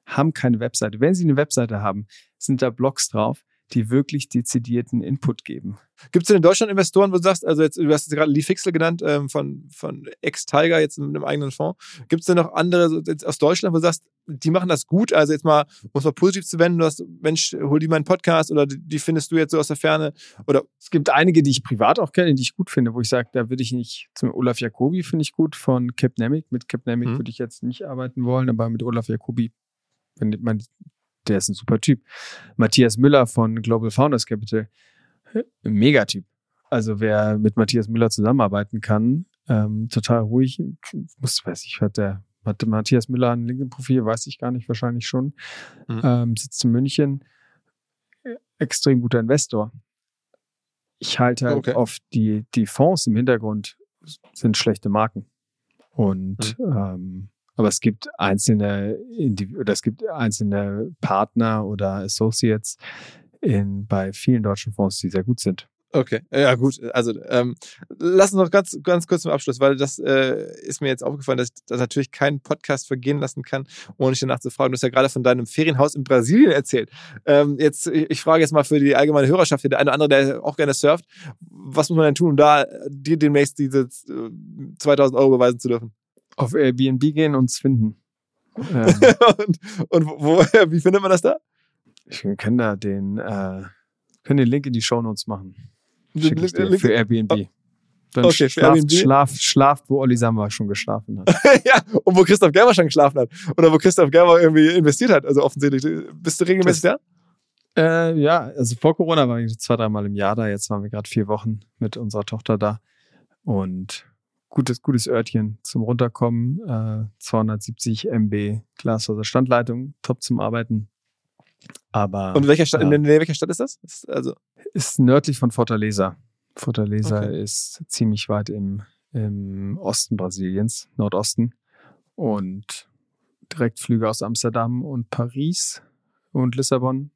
haben keine Webseite. Wenn sie eine Webseite haben, sind da Blogs drauf die wirklich dezidierten Input geben. Gibt es denn in Deutschland Investoren, wo du sagst, also jetzt, du hast jetzt gerade Lee Fixel genannt, ähm, von, von Ex-Tiger, jetzt mit einem eigenen Fonds. Gibt es denn noch andere aus Deutschland, wo du sagst, die machen das gut? Also jetzt mal, um es mal positiv zu wenden, du hast, Mensch, hol die mal einen Podcast oder die, die, findest du jetzt so aus der Ferne? Oder es gibt einige, die ich privat auch kenne, die ich gut finde, wo ich sage, da würde ich nicht, zum Olaf Jacobi finde ich gut, von Capnemic. Mit Capnemic mhm. würde ich jetzt nicht arbeiten wollen, aber mit Olaf Jacobi wenn man der ist ein super Typ. Matthias Müller von Global Founders Capital, Megatyp. Also wer mit Matthias Müller zusammenarbeiten kann, ähm, total ruhig. Muss, weiß ich, hat der hatte Matthias Müller ein LinkedIn-Profil, weiß ich gar nicht, wahrscheinlich schon. Mhm. Ähm, sitzt in München. Extrem guter Investor. Ich halte halt okay. oft die, die Fonds im Hintergrund sind schlechte Marken. Und mhm. ähm, aber es gibt einzelne, oder es gibt einzelne Partner oder Associates in, bei vielen deutschen Fonds, die sehr gut sind. Okay, ja gut. Also ähm, lass uns noch ganz, ganz kurz zum Abschluss, weil das äh, ist mir jetzt aufgefallen, dass ich das natürlich keinen Podcast vergehen lassen kann, ohne dich danach zu fragen. Du hast ja gerade von deinem Ferienhaus in Brasilien erzählt. Ähm, jetzt, ich frage jetzt mal für die allgemeine Hörerschaft, der eine oder andere, der auch gerne surft, was muss man denn tun, um da dir demnächst diese 2000 Euro beweisen zu dürfen? Auf Airbnb gehen und es finden. Ähm, <laughs> und, und wo, <laughs> wie findet man das da? Ich kann da den, äh, können den Link in die Show Notes machen. Link, Link, für Airbnb. Dann Okay, für schlaft, Airbnb? schlaf, schlaft, wo Olli Samba schon geschlafen hat. <laughs> ja, und wo Christoph Gerber schon geschlafen hat. Oder wo Christoph Gerber irgendwie investiert hat. Also offensichtlich. Bist du regelmäßig da? Äh, ja, also vor Corona waren wir zwei, dreimal im Jahr da. Jetzt waren wir gerade vier Wochen mit unserer Tochter da. Und gutes, gutes Örtchen zum Runterkommen. Äh, 270 MB Glasfaser-Standleitung, top zum Arbeiten. Aber Und in welcher Stadt, Ja. in welcher Stadt ist das? Ist also, ist nördlich von Fortaleza. Fortaleza Okay. ist ziemlich weit im, im Osten Brasiliens, Nordosten. Und Direktflüge aus Amsterdam und Paris und Lissabon.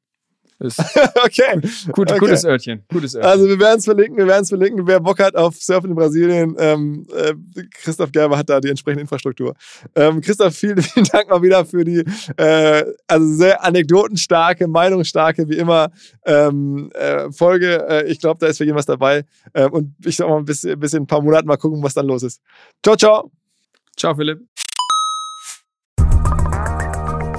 Ist <laughs> okay. gut, Okay. gutes Örtchen. Gutes Örtchen. Also wir werden es verlinken, wir werden es verlinken. Wer Bock hat auf Surfen in Brasilien, ähm, äh, Christoph Gerber hat da die entsprechende Infrastruktur. Ähm, Christoph, vielen, <laughs> vielen Dank mal wieder für die äh, also sehr anekdotenstarke, meinungsstarke, wie immer, ähm, äh, Folge. Äh, ich glaube, da ist für jeden was dabei. Ähm, und ich sag mal, bis, bis in ein paar Monaten mal gucken, was dann los ist. Ciao, ciao. Ciao, Philipp.